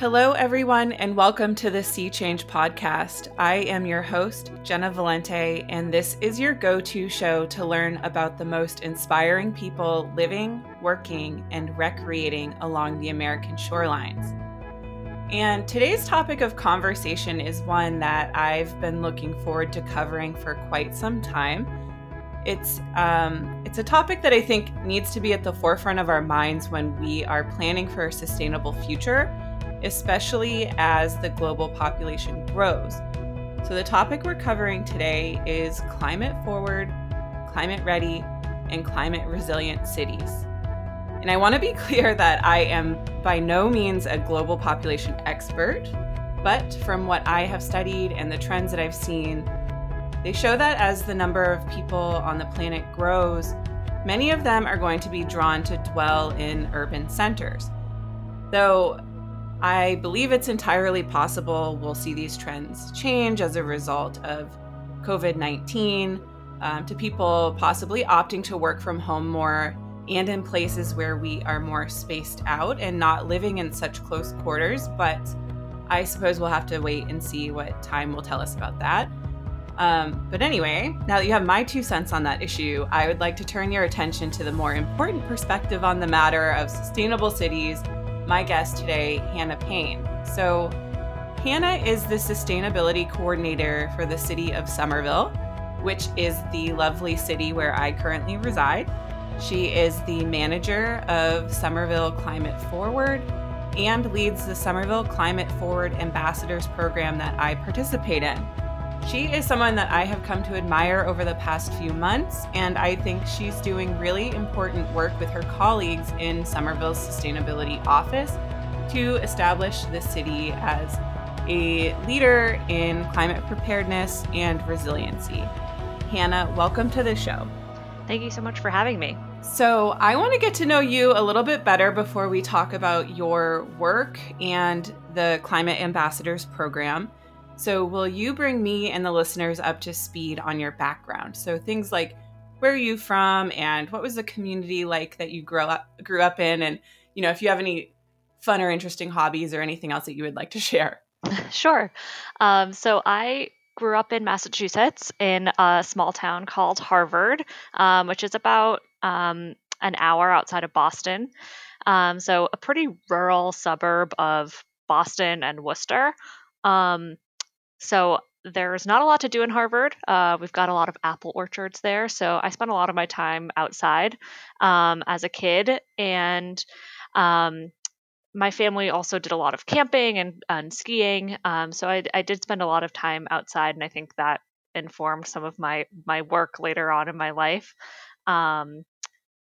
Hello, everyone, and welcome to the Sea Change podcast. I am your host, Jenna Valente, and this is your go to show to learn about the most inspiring people living, working, and recreating along the American shorelines. And today's topic of conversation is one that I've been looking forward to covering for quite some time. It's um, it's a topic that I think needs to be at the forefront of our minds when we are planning for a sustainable future especially as the global population grows. So, the topic we're covering today is climate forward, climate ready, and climate resilient cities. And I want to be clear that I am by no means a global population expert, but from what I have studied and the trends that I've seen, they show that as the number of people on the planet grows, many of them are going to be drawn to dwell in urban centers. Though I believe it's entirely possible we'll see these trends change as a result of COVID 19 um, to people possibly opting to work from home more and in places where we are more spaced out and not living in such close quarters. But I suppose we'll have to wait and see what time will tell us about that. Um, but anyway, now that you have my two cents on that issue, I would like to turn your attention to the more important perspective on the matter of sustainable cities my guest today, Hannah Payne. So, Hannah is the sustainability coordinator for the city of Somerville, which is the lovely city where I currently reside. She is the manager of Somerville Climate Forward and leads the Somerville Climate Forward Ambassadors program that I participate in. She is someone that I have come to admire over the past few months, and I think she's doing really important work with her colleagues in Somerville's sustainability office to establish the city as a leader in climate preparedness and resiliency. Hannah, welcome to the show. Thank you so much for having me. So, I want to get to know you a little bit better before we talk about your work and the Climate Ambassadors program. So, will you bring me and the listeners up to speed on your background? So, things like where are you from and what was the community like that you grew up grew up in and you know, if you have any fun or interesting hobbies or anything else that you would like to share. Sure. Um, so I grew up in Massachusetts in a small town called Harvard, um, which is about um, an hour outside of Boston. Um, so a pretty rural suburb of Boston and Worcester. Um, so there's not a lot to do in Harvard. Uh, we've got a lot of apple orchards there. So I spent a lot of my time outside um, as a kid. And um, my family also did a lot of camping and, and skiing. Um, so I, I, did spend a lot of time outside. And I think that informed some of my, my work later on in my life. Um,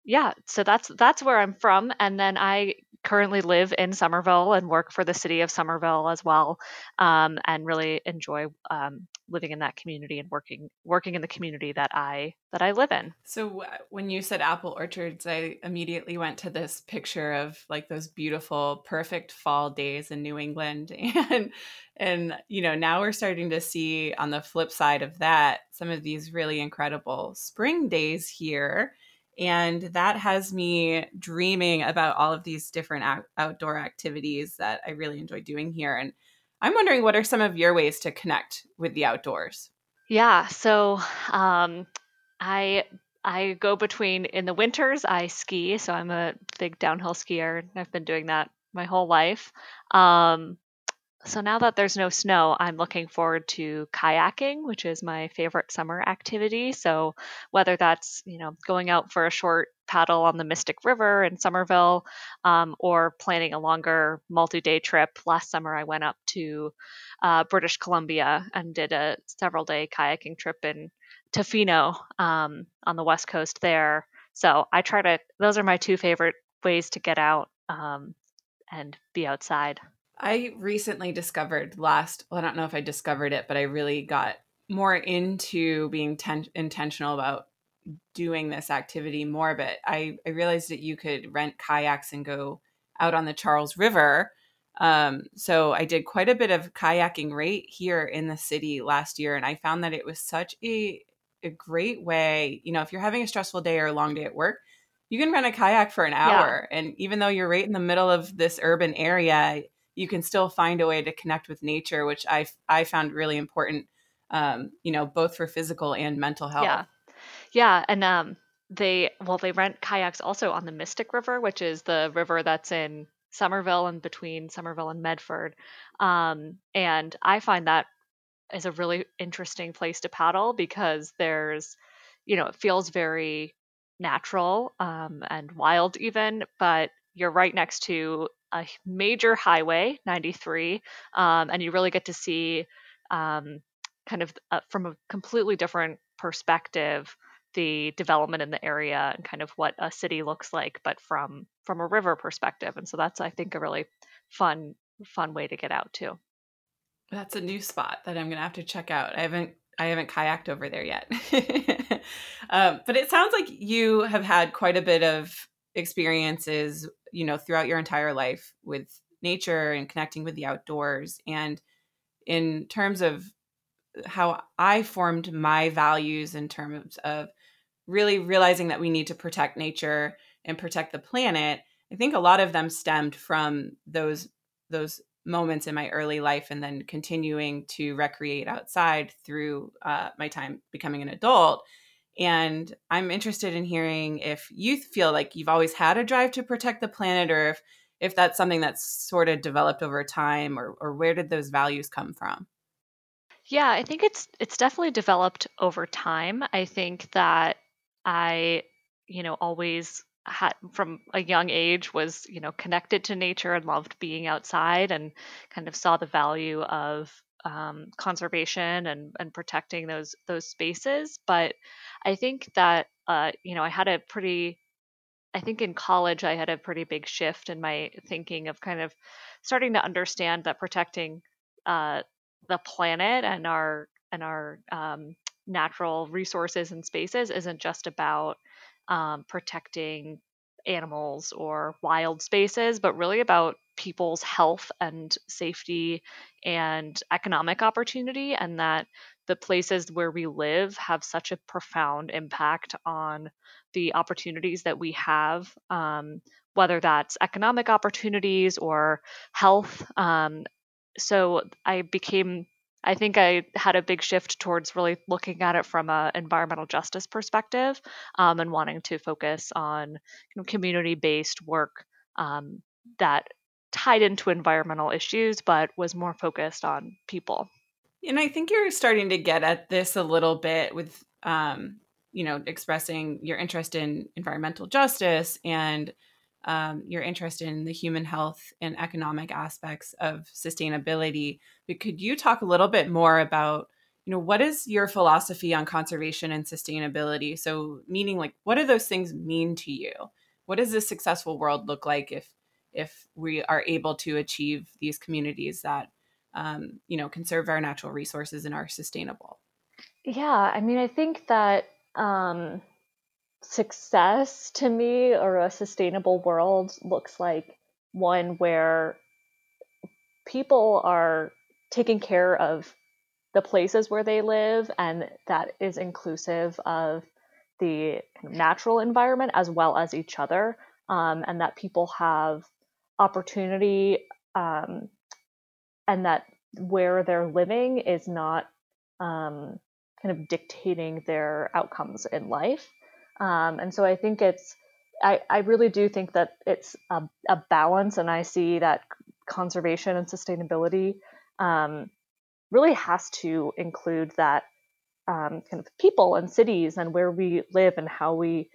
yeah, so that's that's where I'm from, and then I currently live in Somerville and work for the city of Somerville as well, um, and really enjoy um, living in that community and working working in the community that I that I live in. So when you said apple orchards, I immediately went to this picture of like those beautiful, perfect fall days in New England, and and you know now we're starting to see on the flip side of that some of these really incredible spring days here and that has me dreaming about all of these different out- outdoor activities that I really enjoy doing here. And I'm wondering what are some of your ways to connect with the outdoors? Yeah, so um, I I go between in the winters I ski, so I'm a big downhill skier. I've been doing that my whole life. Um, so now that there's no snow, I'm looking forward to kayaking, which is my favorite summer activity. So whether that's you know going out for a short paddle on the Mystic River in Somerville, um, or planning a longer multi-day trip. Last summer, I went up to uh, British Columbia and did a several-day kayaking trip in Tofino um, on the west coast there. So I try to; those are my two favorite ways to get out um, and be outside. I recently discovered last, well, I don't know if I discovered it, but I really got more into being ten- intentional about doing this activity more. But I, I realized that you could rent kayaks and go out on the Charles River. Um, so I did quite a bit of kayaking right here in the city last year, and I found that it was such a a great way. You know, if you're having a stressful day or a long day at work, you can rent a kayak for an hour, yeah. and even though you're right in the middle of this urban area, you can still find a way to connect with nature, which I I found really important. Um, you know, both for physical and mental health. Yeah, yeah, and um, they well they rent kayaks also on the Mystic River, which is the river that's in Somerville and between Somerville and Medford. Um, and I find that is a really interesting place to paddle because there's, you know, it feels very natural um, and wild even, but you're right next to a major highway, 93, um, and you really get to see um, kind of uh, from a completely different perspective the development in the area and kind of what a city looks like, but from from a river perspective. And so that's I think a really fun fun way to get out too. That's a new spot that I'm gonna have to check out. I haven't I haven't kayaked over there yet, um, but it sounds like you have had quite a bit of experiences, you know, throughout your entire life with nature and connecting with the outdoors. And in terms of how I formed my values in terms of really realizing that we need to protect nature and protect the planet, I think a lot of them stemmed from those those moments in my early life and then continuing to recreate outside through uh, my time becoming an adult. And I'm interested in hearing if you feel like you've always had a drive to protect the planet or if if that's something that's sort of developed over time or, or where did those values come from? Yeah, I think it's it's definitely developed over time. I think that I, you know, always had from a young age was, you know, connected to nature and loved being outside and kind of saw the value of um, conservation and, and protecting those those spaces. But I think that uh, you know I had a pretty I think in college I had a pretty big shift in my thinking of kind of starting to understand that protecting uh, the planet and our and our um, natural resources and spaces isn't just about um, protecting animals or wild spaces, but really about people's health and safety and economic opportunity, and that the places where we live have such a profound impact on the opportunities that we have, um, whether that's economic opportunities or health. Um, so I became I think I had a big shift towards really looking at it from an environmental justice perspective um, and wanting to focus on community based work um, that tied into environmental issues, but was more focused on people. And I think you're starting to get at this a little bit with, um, you know, expressing your interest in environmental justice and um, your interest in the human health and economic aspects of sustainability. But could you talk a little bit more about, you know, what is your philosophy on conservation and sustainability? So, meaning like, what do those things mean to you? What does a successful world look like if if we are able to achieve these communities that um, you know conserve our natural resources and are sustainable? Yeah, I mean, I think that um, success to me or a sustainable world looks like one where people are taking care of the places where they live and that is inclusive of the natural environment as well as each other um, and that people have opportunity um, and that where they're living is not um, kind of dictating their outcomes in life. Um, and so I think it's, I, I really do think that it's a, a balance, and I see that conservation and sustainability um, really has to include that um, kind of people and cities and where we live and how we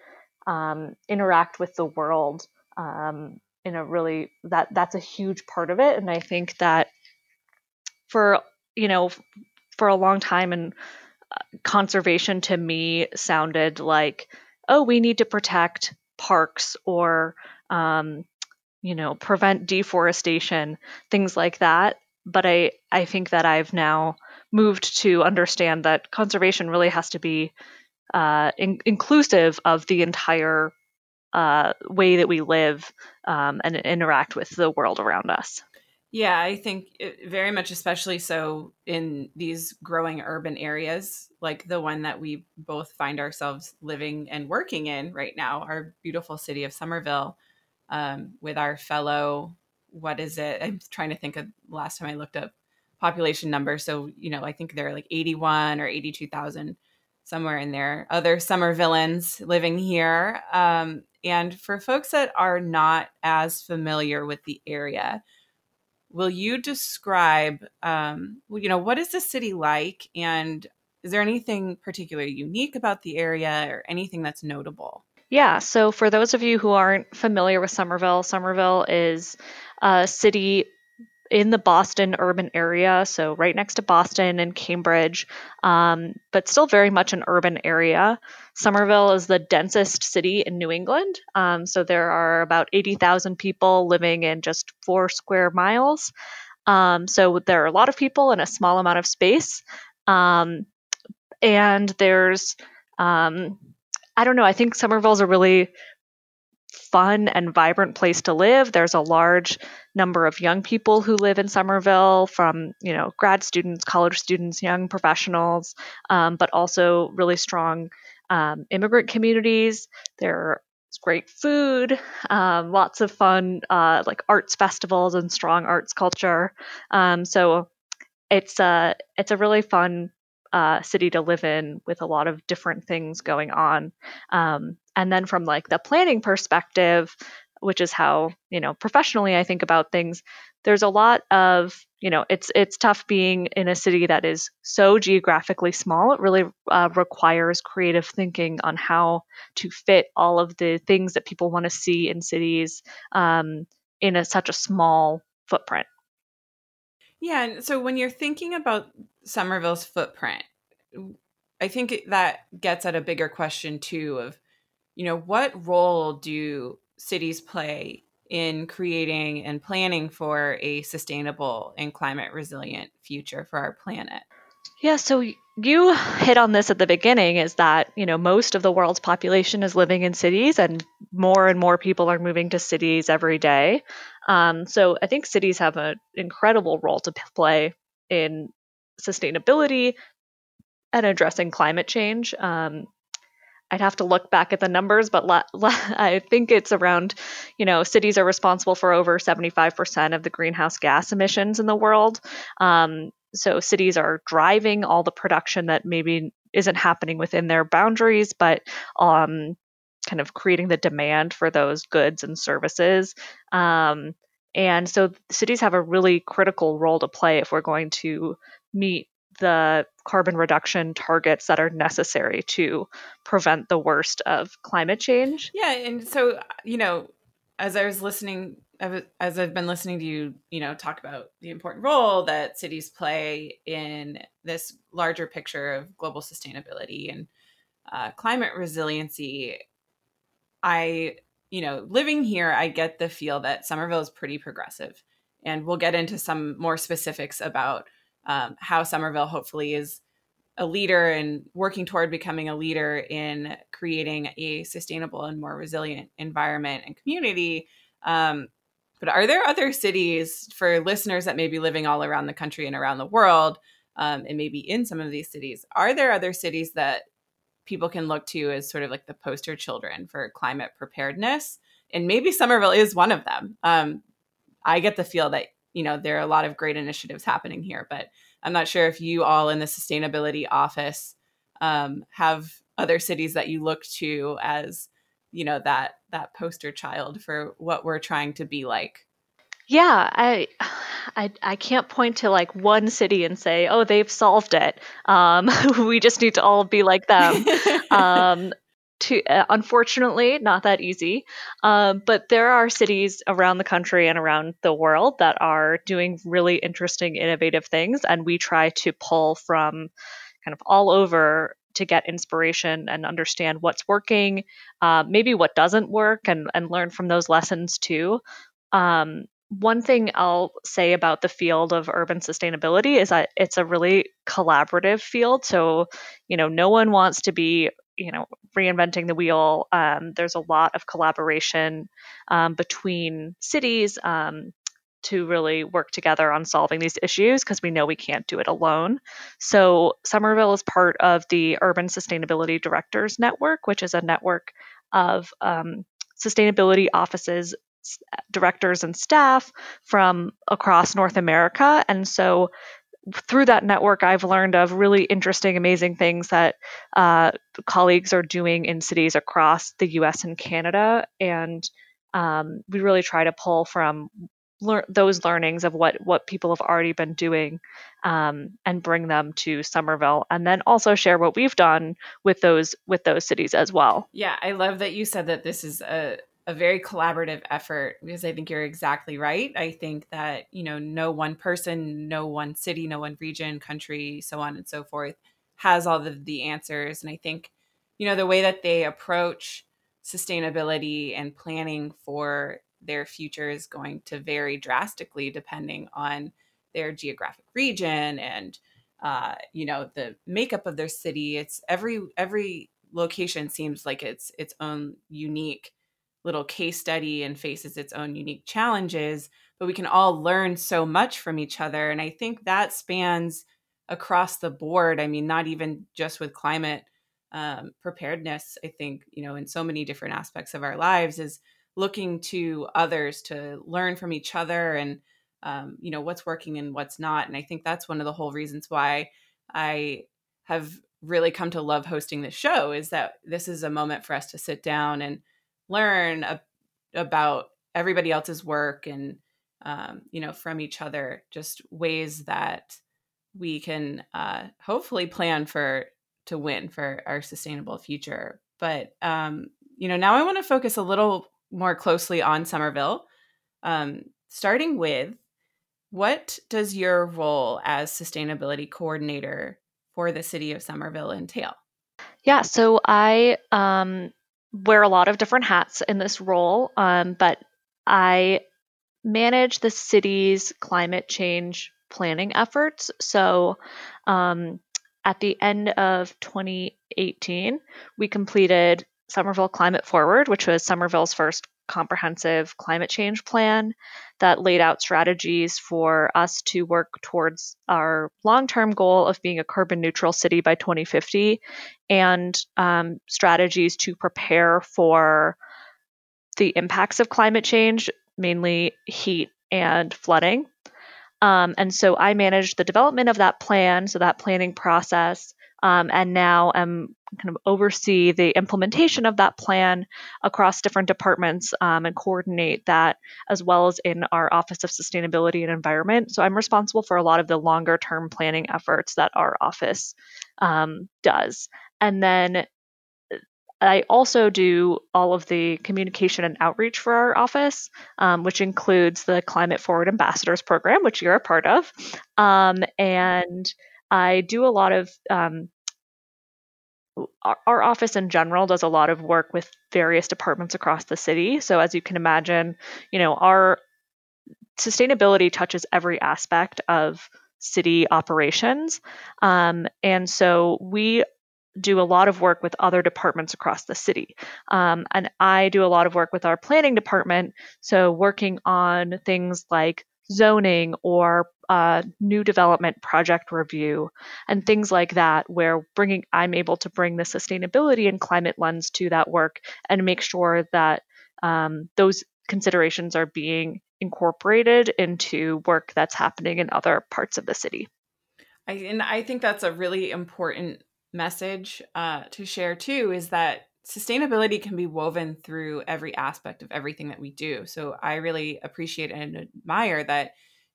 um, interact with the world um, in a really that that's a huge part of it and i think that for you know for a long time and uh, conservation to me sounded like oh, we need to protect parks or, um, you know, prevent deforestation, things like that. But I, I think that I've now moved to understand that conservation really has to be uh, in- inclusive of the entire uh, way that we live um, and interact with the world around us. Yeah, I think very much, especially so in these growing urban areas, like the one that we both find ourselves living and working in right now, our beautiful city of Somerville, um, with our fellow what is it? I'm trying to think of last time I looked up population numbers. So, you know, I think there are like 81 or 82,000 somewhere in there. Other Somervillains living here. Um, and for folks that are not as familiar with the area, will you describe, um, you know, what is the city like? And is there anything particularly unique about the area or anything that's notable? Yeah, so for those of you who aren't familiar with Somerville, Somerville is a city in the Boston urban area, so right next to Boston and Cambridge, um, but still very much an urban area. Somerville is the densest city in New England, um, so there are about 80,000 people living in just four square miles. Um, so there are a lot of people in a small amount of space. Um, and there's, um, I don't know, I think Somerville's a really fun and vibrant place to live. There's a large number of young people who live in Somerville, from you know grad students, college students, young professionals, um, but also really strong um, immigrant communities. There's great food, um, lots of fun uh, like arts festivals and strong arts culture. Um, so it's a it's a really fun uh, city to live in with a lot of different things going on. Um, and then from like the planning perspective, which is how you know professionally I think about things. There's a lot of you know it's it's tough being in a city that is so geographically small. It really uh, requires creative thinking on how to fit all of the things that people want to see in cities um, in a, such a small footprint. Yeah, and so when you're thinking about Somerville's footprint, I think that gets at a bigger question too of, you know, what role do cities play in creating and planning for a sustainable and climate resilient future for our planet? Yeah, so you hit on this at the beginning is that, you know, most of the world's population is living in cities and more and more people are moving to cities every day. Um, so I think cities have an incredible role to play in sustainability and addressing climate change. Um, I'd have to look back at the numbers, but la- la- I think it's around, you know, cities are responsible for over 75% of the greenhouse gas emissions in the world. Um, so cities are driving all the production that maybe isn't happening within their boundaries, but um, kind of creating the demand for those goods and services. Um, and so cities have a really critical role to play if we're going to meet the carbon reduction targets that are necessary to prevent the worst of climate change. Yeah, and so you know, as I was listening, as I've been listening to you, you know, talk about the important role that cities play in this larger picture of global sustainability and uh, climate resiliency, I, you know, living here, I get the feel that Somerville is pretty progressive, and we'll get into some more specifics about um, how Somerville hopefully is a leader and working toward becoming a leader in creating a sustainable and more resilient environment and community. Um, but are there other cities for listeners that may be living all around the country and around the world, um, and maybe in some of these cities? Are there other cities that people can look to as sort of like the poster children for climate preparedness? And maybe Somerville is one of them. Um, I get the feel that you know there are a lot of great initiatives happening here but i'm not sure if you all in the sustainability office um, have other cities that you look to as you know that that poster child for what we're trying to be like yeah i i, I can't point to like one city and say oh they've solved it. Um, we just need to all be like them. Um, to uh, unfortunately not that easy. Um, but there are cities around the country and around the world that are doing really interesting innovative things and we try to pull from kind of all over to get inspiration and understand what's working uh, maybe what doesn't work and, and learn from those lessons too. Um, one thing I'll say about the field of urban sustainability is that it's a really collaborative field. So, you know, no one wants to be you know reinventing the wheel um, there's a lot of collaboration um, between cities um, to really work together on solving these issues because we know we can't do it alone so somerville is part of the urban sustainability directors network which is a network of um, sustainability offices directors and staff from across North America. And so through that network, I've learned of really interesting, amazing things that uh, colleagues are doing in cities across the US and Canada. And um, we really try to pull from lear- those learnings of what, what people have already been doing um, and bring them to Somerville and then also share what we've done with those with those cities as well. Yeah, I love that you said that this is a a very collaborative effort because I think you're exactly right. I think that, you know, no one person, no one city, no one region, country, so on and so forth has all of the answers. And I think, you know, the way that they approach sustainability and planning for their future is going to vary drastically depending on their geographic region and uh, you know the makeup of their city it's every every location seems like it's its own unique little case study and faces its own unique challenges, but we can all learn so much from each other. And I think that spans across the board. I mean, not even just with climate um, preparedness. I think, you know, in so many different aspects of our lives is looking to others to learn from each other and, um, you know, what's working and what's not. And I think that's one of the whole reasons why I have really come to love hosting this show is that this is a moment for us to sit down and learn a, about everybody else's work and um, you know from each other just ways that we can uh, hopefully plan for to win for our sustainable future. But um, you know now i want to focus a little more closely on somerville. Um, starting with what does your role as sustainability coordinator for the city of somerville entail? Yeah so i um, wear a lot of different hats in this role, um, but I manage the city's climate change planning efforts. So, um, at the end of 2018, we completed Somerville Climate Forward, which was Somerville's first comprehensive climate change plan that laid out strategies for us to work towards our long term goal of being a carbon neutral city by 2050 and um, strategies to prepare for the impacts of climate change, mainly heat and flooding. Um, and so I managed the development of that plan, so that planning process, um, and now am kind of oversee the implementation of that plan across different departments um, and coordinate that as well as in our office of sustainability and environment so i'm responsible for a lot of the longer term planning efforts that our office um, does and then I also do all of the communication and outreach for our office, um, which includes the Climate Forward Ambassadors Program, which you're a part of. Um, and I do a lot of um, our, office in general does a lot of work with various departments across the city. So as you can imagine, you know, our sustainability touches every aspect of city operations. Um, and so we do a lot of work with other departments across the city. Um, and I do a lot of work with our planning department. So working on things like zoning or new development project review and things like that where bringing i'm able to bring the sustainability and climate lens to that work and make sure that um, those considerations are being incorporated into work that's happening in other parts of the city I, and i think that's a really important message uh, to share too is that sustainability can be woven through every aspect of everything that we do. So I really appreciate and admire that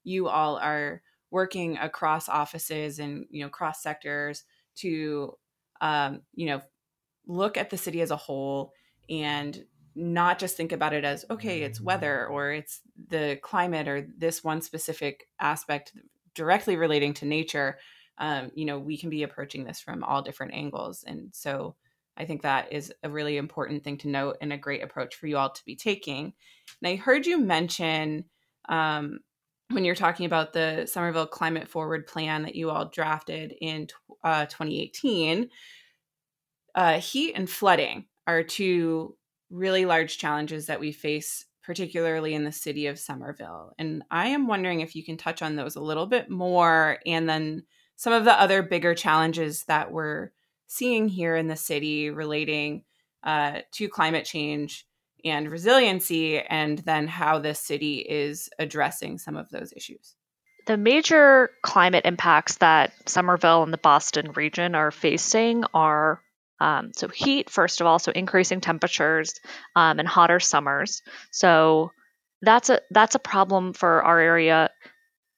you all are working across offices and you know cross sectors to um, you know look at the city as a whole and not just think about it as okay it's weather or it's the climate or this one specific aspect directly relating to nature um, you know we can be approaching this from all different angles and so I think that is a really important thing to note and a great approach for you all to be taking. And I heard you mention um, when you're talking about the Somerville Climate Forward plan that you all drafted in uh, 2018, uh, heat and flooding are two really large challenges that we face, particularly in the city of Somerville. And I am wondering if you can touch on those a little bit more and then some of the other bigger challenges that we're seeing here in the city relating uh, to climate change and resiliency, and then how the city is addressing some of those issues. The major climate impacts that Somerville and the Boston region are facing are um, so heat, first of all, so increasing temperatures um, and hotter summers. So that's a that's a problem for our area,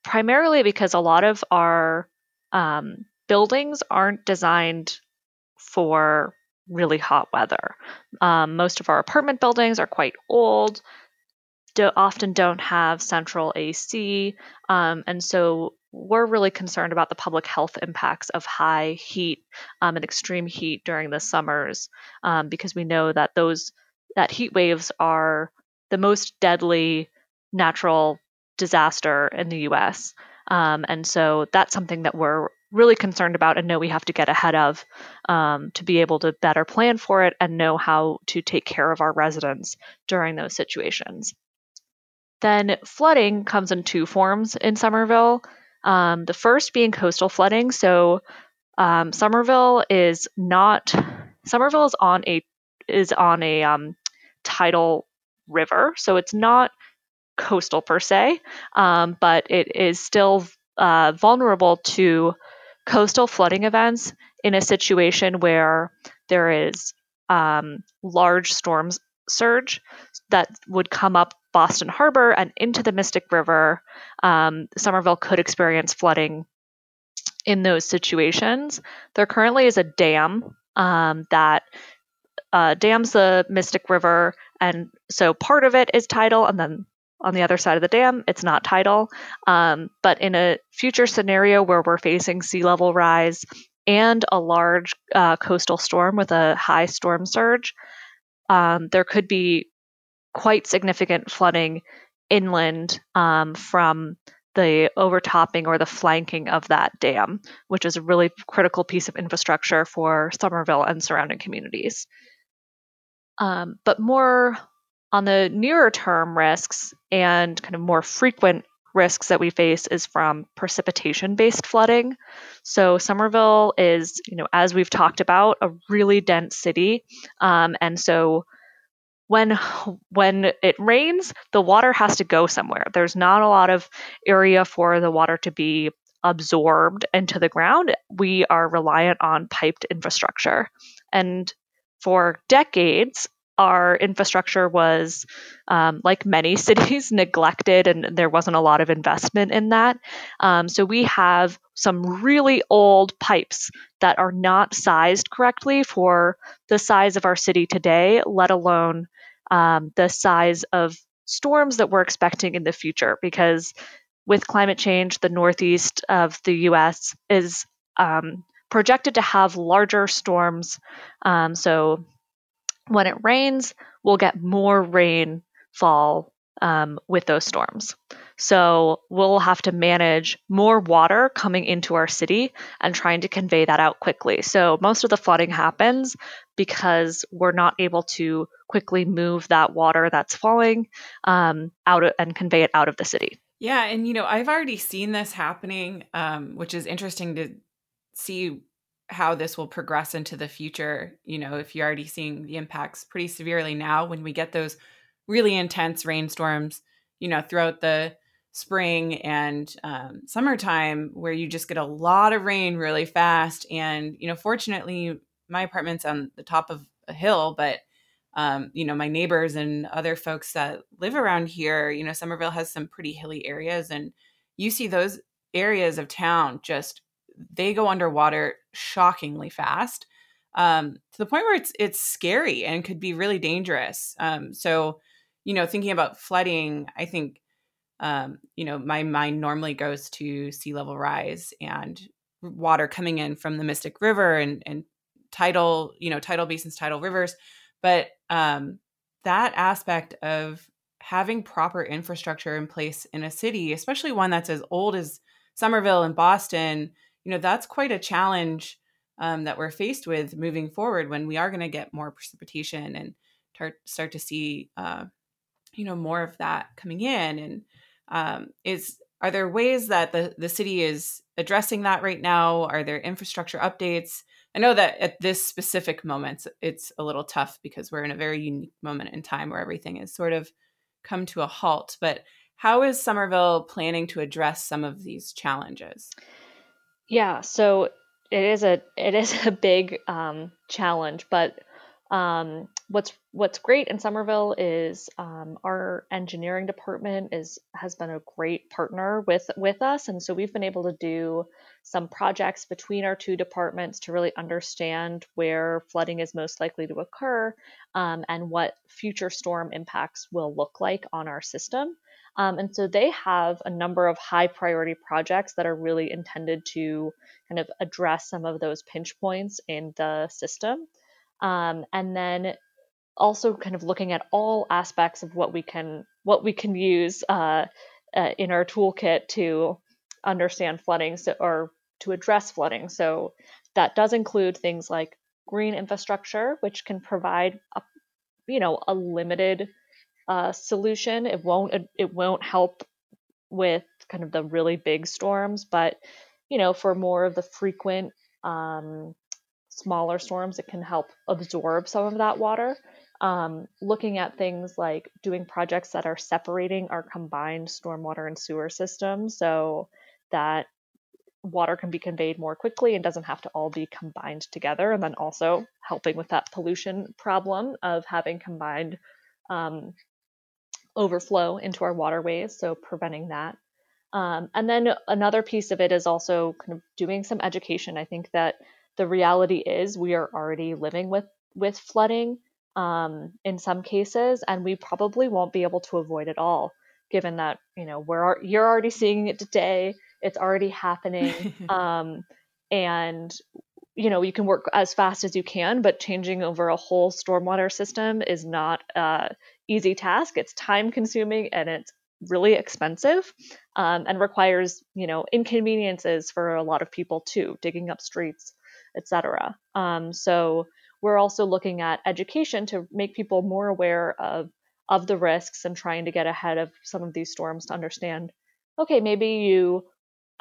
primarily because a lot of our um, buildings aren't designed for really hot weather. Um, most of our apartment buildings are quite old, do, often don't have central AC, um, and so we're really concerned about the public health impacts of high heat um, and extreme heat during the summers um, because we know that those that heat waves are the most deadly natural disaster in the U.S. Um, and so that's something that we're really concerned about and know we have to get ahead of um, to be able to better plan for it and know how to take care of our residents during those situations. Then flooding comes in two forms in Somerville. Um, the first being coastal flooding. So um, Somerville is not Somerville is on a is on a um, tidal river, so it's not coastal per se, um, but it is still uh, vulnerable to coastal flooding events in a situation where there is um, large storms surge that would come up Boston Harbor and into the Mystic River. Um, Somerville could experience flooding in those situations. There currently is a dam um, that uh, dams the Mystic River, and so part of it is tidal, and then on the other side of the dam, it's not tidal. Um, but in a future scenario where we're facing sea level rise and a large uh, coastal storm with a high storm surge, um, there could be quite significant flooding inland um, from the overtopping or the flanking of that dam, which is a really critical piece of infrastructure for Somerville and surrounding communities. Um, but more on the nearer term risks and kind of more frequent risks that we face is from precipitation based flooding. So Somerville is, you know, as we've talked about, a really dense city. Um, and so when when it rains, the water has to go somewhere. There's not a lot of area for the water to be absorbed into the ground. We are reliant on piped infrastructure. And for decades, our infrastructure was, um, like many cities, neglected, and there wasn't a lot of investment in that. Um, so we have some really old pipes that are not sized correctly for the size of our city today, let alone um, the size of storms that we're expecting in the future. Because with climate change, the northeast of the US is um, projected to have larger storms. Um, so when it rains, we'll get more rainfall um, with those storms. So we'll have to manage more water coming into our city and trying to convey that out quickly. So most of the flooding happens because we're not able to quickly move that water that's falling um, out of, and convey it out of the city. Yeah, and you know I've already seen this happening, um, which is interesting to see how this will progress into the future. You know, if you're already seeing the impacts pretty severely now when we get those really intense rainstorms, you know, throughout the spring and um, summertime where you just get a lot of rain really fast. And, you know, fortunately, my apartment's on the top of a hill, but, um, you know, my neighbors and other folks that live around here, you know, Somerville has some pretty hilly areas. And you see those areas of town just they go underwater shockingly fast um, to the point where it's it's scary and could be really dangerous. Um, so, you know, thinking about flooding, I think, um, you know, my mind normally goes to sea level rise and water coming in from the Mystic River and and tidal, you know, tidal basins, tidal rivers, but um, that aspect of having proper infrastructure in place in a city, especially one that's as old as Somerville and Boston, you know that's quite a challenge um, that we're faced with moving forward when we are going to get more precipitation and tar- start to see uh, you know more of that coming in and um, is are there ways that the, the city is addressing that right now are there infrastructure updates I know that at this specific moment, it's a little tough because we're in a very unique moment in time where everything has sort of come to a halt. But how is Somerville planning to address some of these challenges? Yeah, so it is a it is a big um, challenge, but um, what's what's great in Somerville is um, our engineering department is has been a great partner with with us, and so we've been able to do some projects between our two departments to really understand where flooding is most likely to occur um, and what future storm impacts will look like on our system. Um, and so they have a number of high priority projects that are really intended to kind of address some of those pinch points in the system. Um, and then also kind of looking at all aspects of what we can what we can use uh, uh, in our toolkit to understand flooding so, or to address flooding. So that does include things like green infrastructure, which can provide a, you know a limited uh, solution. It won't it won't help with kind of the really big storms, but you know for more of the frequent um, smaller storms, it can help absorb some of that water. Um, looking at things like doing projects that are separating our combined stormwater and sewer systems so that water can be conveyed more quickly and doesn't have to all be combined together. And then also helping with that pollution problem of having combined um, overflow into our waterways, so preventing that. Um, and then another piece of it is also kind of doing some education. I think that the reality is we are already living with with flooding um, in some cases, and we probably won't be able to avoid it all, given that you know we're you're already seeing it today. It's already happening, um, and you know you can work as fast as you can, but changing over a whole stormwater system is not uh, easy task. It's time consuming and it's really expensive um, and requires, you know, inconveniences for a lot of people too, digging up streets, etc. Um, so we're also looking at education to make people more aware of of the risks and trying to get ahead of some of these storms to understand. Okay, maybe you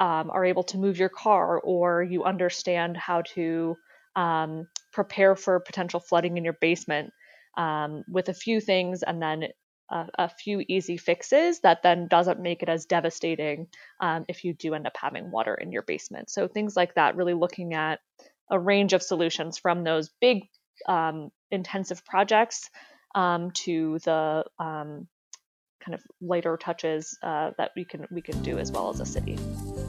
um, are able to move your car, or you understand how to um, prepare for potential flooding in your basement um, with a few things and then a, a, few easy fixes that then doesn't make it as devastating um, if you do end up having water in your basement. So things like that, really looking at a range of solutions from those big um, intensive projects um, to the um, kind of lighter touches uh, that we can we can do as well as a city.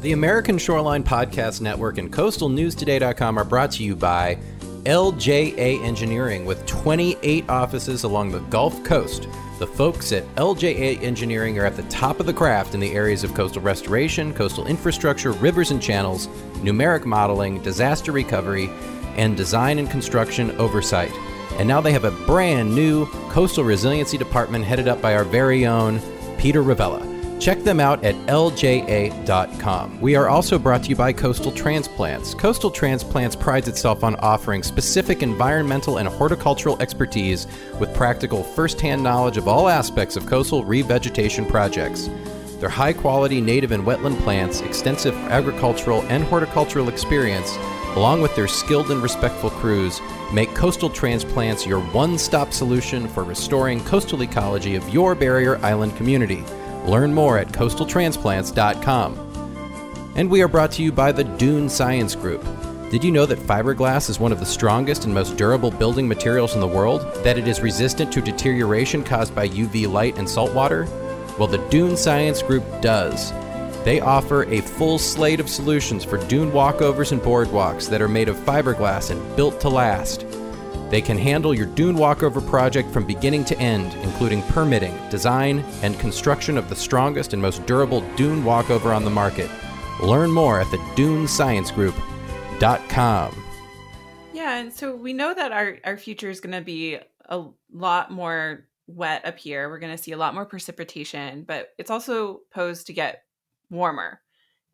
The American Shoreline Podcast Network and CoastalNewsToday.com are brought to you by LJA Engineering with 28 offices along the Gulf Coast. The folks at LJA Engineering are at the top of the craft in the areas of coastal restoration, coastal infrastructure, rivers and channels, numeric modeling, disaster recovery, and design and construction oversight. And now they have a brand new coastal resiliency department headed up by our very own Peter Ravella. Check them out at lja.com. We are also brought to you by Coastal Transplants. Coastal Transplants prides itself on offering specific environmental and horticultural expertise with practical first-hand knowledge of all aspects of coastal revegetation projects. Their high quality native and wetland plants, extensive agricultural and horticultural experience, along with their skilled and respectful crews, make coastal transplants your one stop solution for restoring coastal ecology of your barrier island community. Learn more at coastaltransplants.com. And we are brought to you by the Dune Science Group. Did you know that fiberglass is one of the strongest and most durable building materials in the world? That it is resistant to deterioration caused by UV light and salt water? Well, the Dune Science Group does. They offer a full slate of solutions for dune walkovers and boardwalks that are made of fiberglass and built to last. They can handle your dune walkover project from beginning to end, including permitting, design, and construction of the strongest and most durable dune walkover on the market. Learn more at the dunesciencegroup.com. Yeah, and so we know that our, our future is going to be a lot more wet up here. We're going to see a lot more precipitation, but it's also posed to get warmer.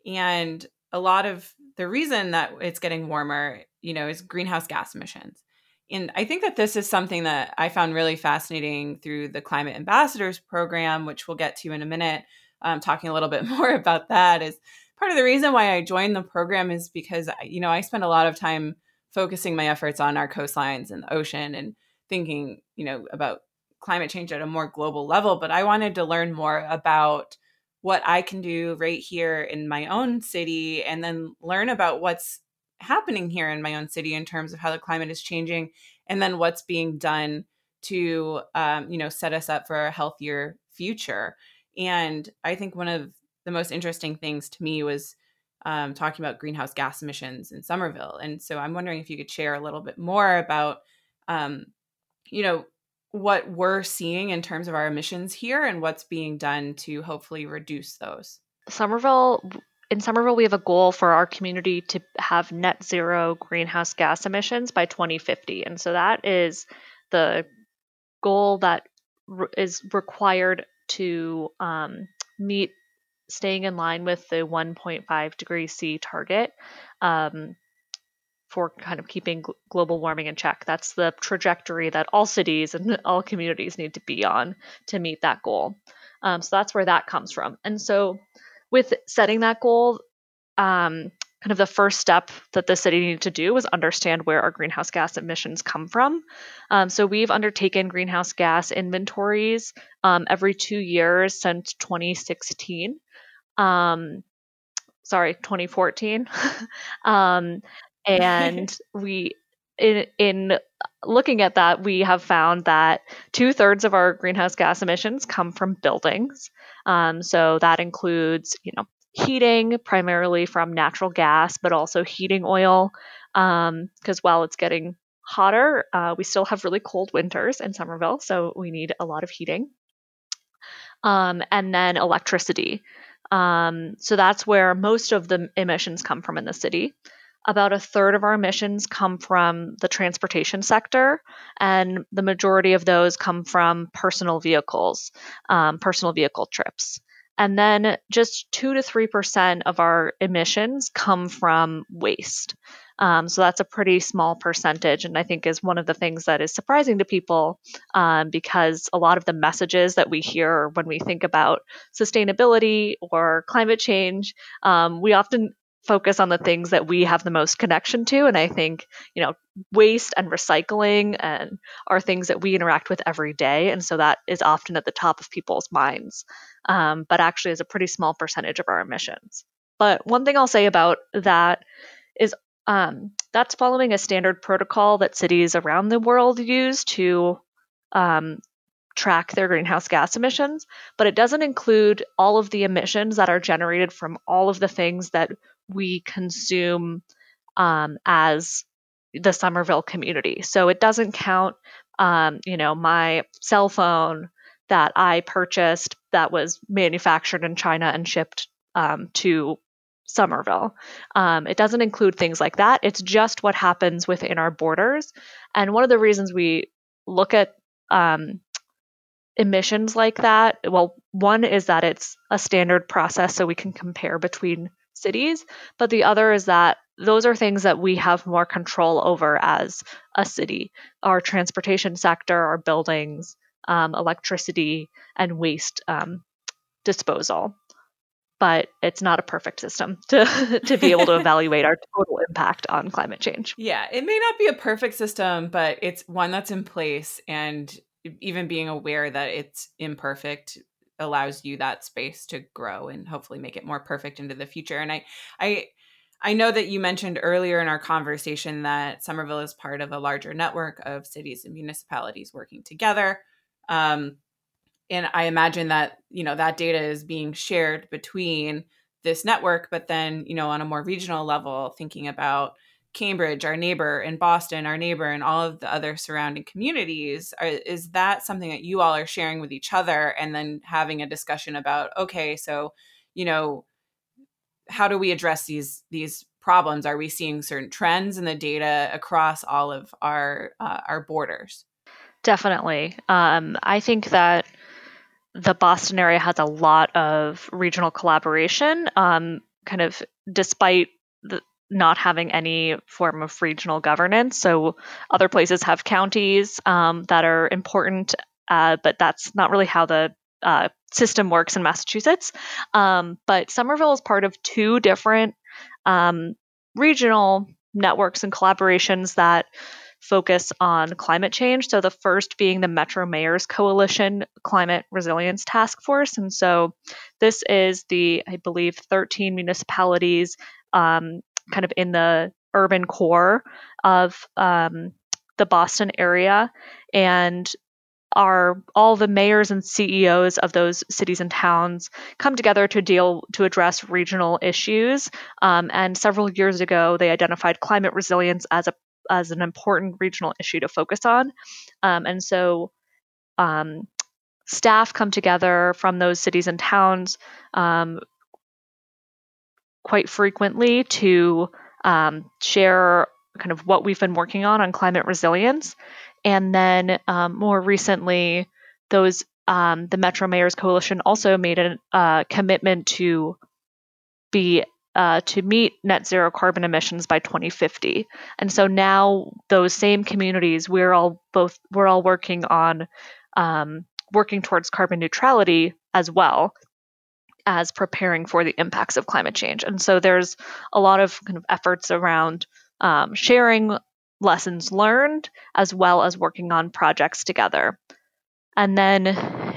And a lot of the reason that it's getting warmer, you know, is greenhouse gas emissions. And I think that this is something that I found really fascinating through the Climate Ambassadors program, which we'll get to in a minute. Um, talking a little bit more about that is part of the reason why I joined the program is because you know I spend a lot of time focusing my efforts on our coastlines and the ocean and thinking, you know, about climate change at a more global level. But I wanted to learn more about what I can do right here in my own city and then learn about what's happening here in my own city in terms of how the climate is changing and then what's being done to um, you know set us up for a healthier future. And i think one of the most interesting things to me was um, talking about greenhouse gas emissions in somerville. And so i'm wondering if you could share a little bit more about um, you know what we're seeing in terms of our emissions here and what's being done to hopefully reduce those. Somerville in Somerville, we have a goal for our community to have net zero greenhouse gas emissions by 2050. And so that is the goal that re- is required to um, meet staying in line with the 1.5 degree C target um, for kind of keeping gl- global warming in check. That's the trajectory that all cities and all communities need to be on to meet that goal. Um, so that's where that comes from. And so with setting that goal, um, kind of the first step that the city needed to do was understand where our greenhouse gas emissions come from. Um, so we've undertaken greenhouse gas inventories um, every two years since 2016. Um, sorry, 2014. Um, and we in in looking at that, we have found that two thirds of our greenhouse gas emissions come from buildings. Um, so that includes, you know, heating primarily from natural gas, but also heating oil. Because um, while it's getting hotter, uh, we still have really cold winters in Somerville, so we need a lot of heating. Um, and then electricity. Um, so that's where most of the emissions come from in the city. About a third of our emissions come from the transportation sector, and the majority of those come from personal vehicles, um, personal vehicle trips. And then just 2 to 3% of our emissions come from waste. Um, so that's a pretty small percentage, and I think is one of the things that is surprising to people um, because a lot of the messages that we hear when we think about sustainability or climate change, um, we often focus on the things that we have the most connection to and i think you know waste and recycling and are things that we interact with every day and so that is often at the top of people's minds um, but actually is a pretty small percentage of our emissions. But one thing i'll say about that is um, that's following a standard protocol that cities around the world use to um, track their greenhouse gas emissions, but it doesn't include all of the emissions that are generated from all of the things that we consume um, as the Somerville community. So it doesn't count, um, you know, my cell phone that I purchased that was manufactured in China and shipped um, to Somerville. Um, it doesn't include things like that. It's just what happens within our borders. And one of the reasons we look at um, emissions like that, well, one is that it's a standard process so we can compare between cities, but the other is that those are things that we have more control over as a city our transportation sector, our buildings, um, electricity, and waste um, disposal. But it's not a perfect system to, to be able to evaluate our total impact on climate change. Yeah, it may not be a perfect system, but it's one that's in place. And even being aware that it's imperfect allows you that space to grow and hopefully make it more perfect into the future. And I, I, I know that you mentioned earlier in our conversation that Somerville is part of a larger network of cities and municipalities working together. Um, and I imagine that you know that data is being shared between this network, but then you know on a more regional level, thinking about Cambridge, our neighbor, in Boston, our neighbor, and all of the other surrounding communities. Are, is that something that you all are sharing with each other and then having a discussion about, okay, so, you know, how do we address these these problems? Are we seeing certain trends in the data across all of our uh, our borders? Definitely. Um, I think that the Boston area has a lot of regional collaboration. Um, kind of despite the, not having any form of regional governance. So other places have counties um, that are important, uh, but that's not really how the uh, system works in Massachusetts. Um, but Somerville is part of two different um, regional networks and collaborations that focus on climate change. So the first being the Metro Mayors Coalition Climate Resilience Task Force. And so this is the, I believe, 13 municipalities um, kind of in the urban core of um, the Boston area. And are all the mayors and CEOs of those cities and towns come together to deal to address regional issues. Um, and several years ago, they identified climate resilience as a as an important regional issue to focus on. Um, and so, um, staff come together from those cities and towns um, quite frequently to um, share kind of what we've been working on on climate resilience and then um, more recently, those um, the Metro Mayors Coalition also made a uh, commitment to be uh, to meet net zero carbon emissions by 2050. And so now those same communities, we're all both we're all working on um, working towards carbon neutrality as well as preparing for the impacts of climate change. And so there's a lot of kind of efforts around um, sharing lessons learned, as well as working on projects together. And then,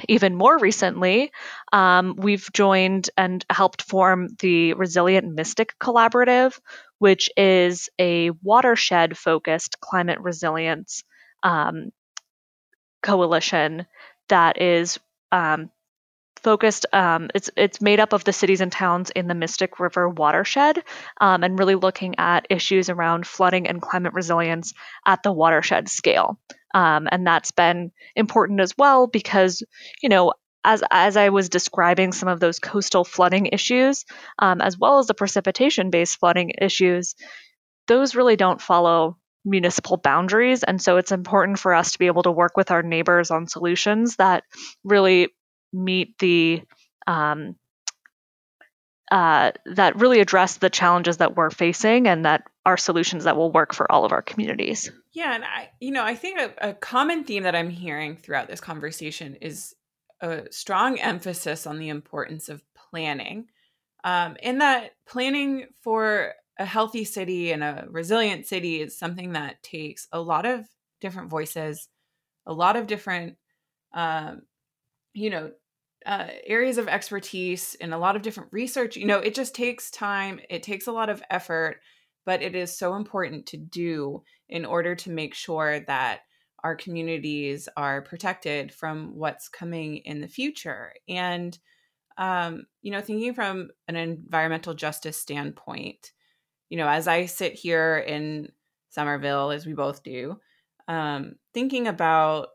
even more recently, um, we've joined and helped form the Resilient Mystic Collaborative, which is a watershed focused climate resilience um, coalition that is um, focused. Um, it's it's made up of the cities and towns in the Mystic River watershed, um, and really looking at issues around flooding and climate resilience at the watershed scale. Um, and that's been important as well because you know. As, as I was describing some of those coastal flooding issues, um, as well as the precipitation based flooding issues, those really don't follow municipal boundaries. And so it's important for us to be able to work with our neighbors on solutions that really meet the um, uh, that really address the challenges that we're facing and that are solutions that will work for all of our communities. Yeah, and I, you know, I think a, a common theme that I'm hearing throughout this conversation is a strong emphasis on the importance of planning, um, and that planning for a healthy city and a resilient city is something that takes a lot of different voices, a lot of different um, you know uh, areas of expertise and a lot of different research. You know it just takes time it takes a lot of effort but it is so important to do in order to make sure that our communities are protected from what's coming in the future. And um, you know thinking from an environmental justice standpoint you know as i sit here in somerville as we both do um, thinking about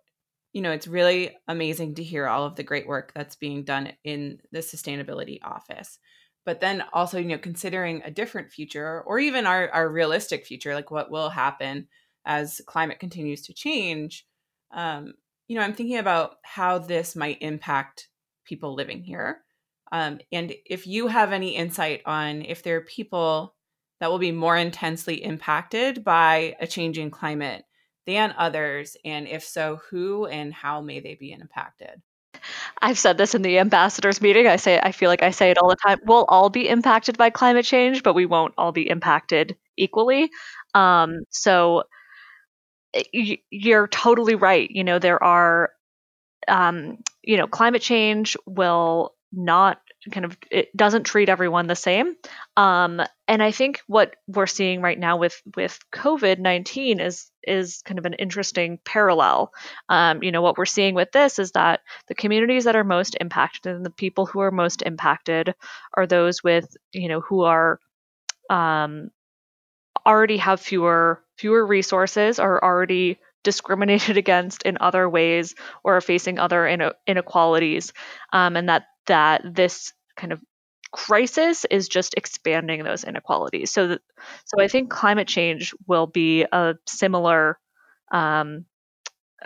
you know, it's really amazing to hear all of the great work that's being done in the sustainability office. But then also, you know, considering a different future or even our, our realistic future, like what will happen as climate continues to change, um, you know, I'm thinking about how this might impact people living here. Um, and if you have any insight on if there are people that will be more intensely impacted by a changing climate than others? And if so, who and how may they be impacted? I've said this in the ambassadors meeting. I say I feel like I say it all the time. We'll all be impacted by climate change, but we won't all be impacted equally. Um, so you're totally right. You know, there are, um, you know, climate change will not kind of it doesn't treat everyone the same. Um, and i think what we're seeing right now with with covid-19 is is kind of an interesting parallel. Um, you know what we're seeing with this is that the communities that are most impacted and the people who are most impacted are those with you know who are um, already have fewer fewer resources are already discriminated against in other ways or are facing other inequalities. Um, and that that this kind of crisis is just expanding those inequalities. So, that, so I think climate change will be a similar, um,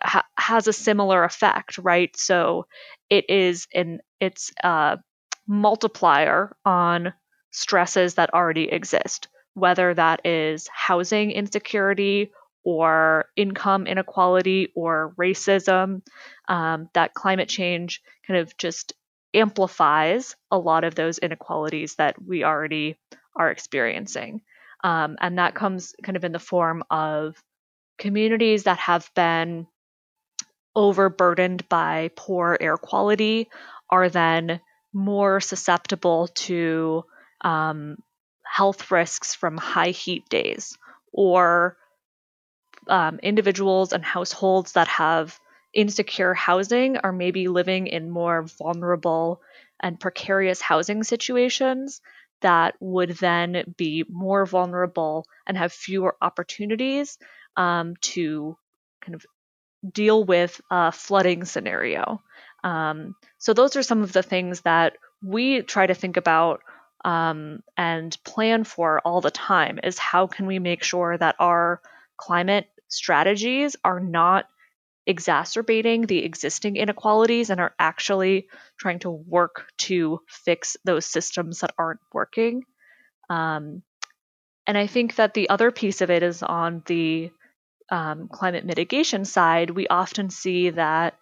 ha- has a similar effect, right? So, it is an it's a multiplier on stresses that already exist, whether that is housing insecurity or income inequality or racism. Um, that climate change kind of just amplifies a lot of those inequalities that we already are experiencing. Um, and that comes kind of in the form of communities that have been overburdened by poor air quality are then more susceptible to um, health risks from high heat days or um, individuals and households that have insecure housing are maybe living in more vulnerable and precarious housing situations that would then be more vulnerable and have fewer opportunities um, to kind of deal with a flooding scenario. Um, so, those are some of the things that we try to think about um, and plan for all the time is how can we make sure that our climate strategies are not exacerbating the existing inequalities and are actually trying to work to fix those systems that aren't working. Um, and I think that the other piece of it is on the um, climate mitigation side. We often see that,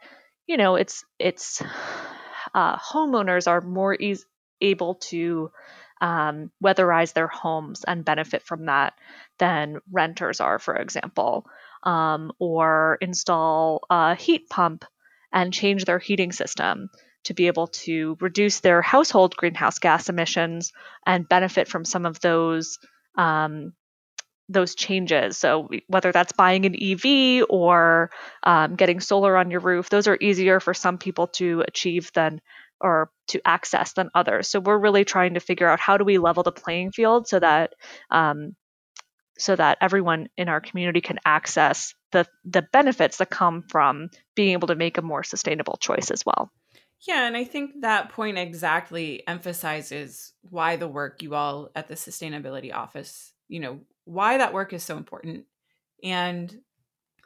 you know, it's it's uh, homeowners are more e- able to um, weatherize their homes and benefit from that than renters are, for example um, or install a heat pump and change their heating system to be able to reduce their household greenhouse gas emissions and benefit from some of those um, those changes. So whether that's buying an EV or um, getting solar on your roof, those are easier for some people to achieve than or to access than others. So we're really trying to figure out how do we level the playing field so that um, so that everyone in our community can access the the benefits that come from being able to make a more sustainable choice as well. Yeah, and I think that point exactly emphasizes why the work you all at the sustainability office, you know, why that work is so important and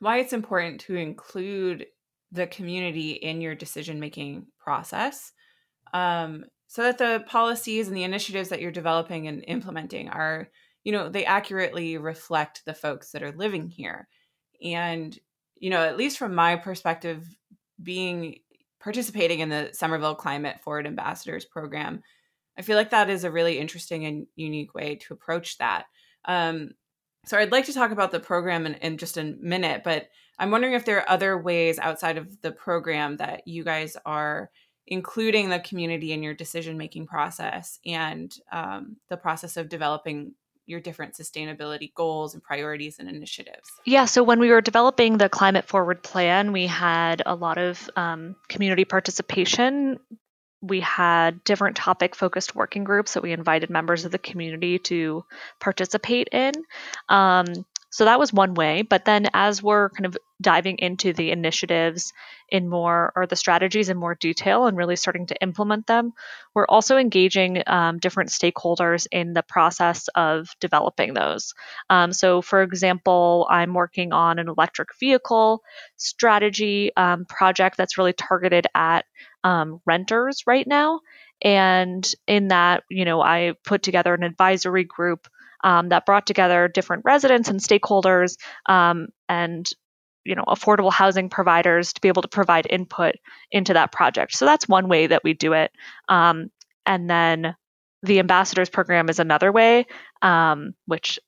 why it's important to include the community in your decision making process um, so that the policies and the initiatives that you're developing and implementing are you know, they accurately reflect the folks that are living here. And, you know, at least from my perspective, being participating in the Somerville Climate Forward Ambassadors program, I feel like that is a really interesting and unique way to approach that. Um, so I'd like to talk about the program in, in just a minute, but I'm wondering if there are other ways outside of the program that you guys are including the community in your decision making process and um, the process of developing your different sustainability goals and priorities and initiatives? Yeah, so when we were developing the climate forward plan, we had a lot of um, community participation. We had different topic focused working groups that we invited members of the community to participate in. Um, so that was one way. But then as we're kind of diving into the initiatives in more, or the strategies in more detail and really starting to implement them, we're also engaging um, different stakeholders in the process of developing those. Um, so, for example, I'm working on an electric vehicle strategy um, project that's really targeted at um, renters right now. And in that, you know, I put together an advisory group um, that brought together different residents and stakeholders um, and you know affordable housing providers to be able to provide input into that project. So that's one way that we do it. Um, and then the ambassadors program is another way um, which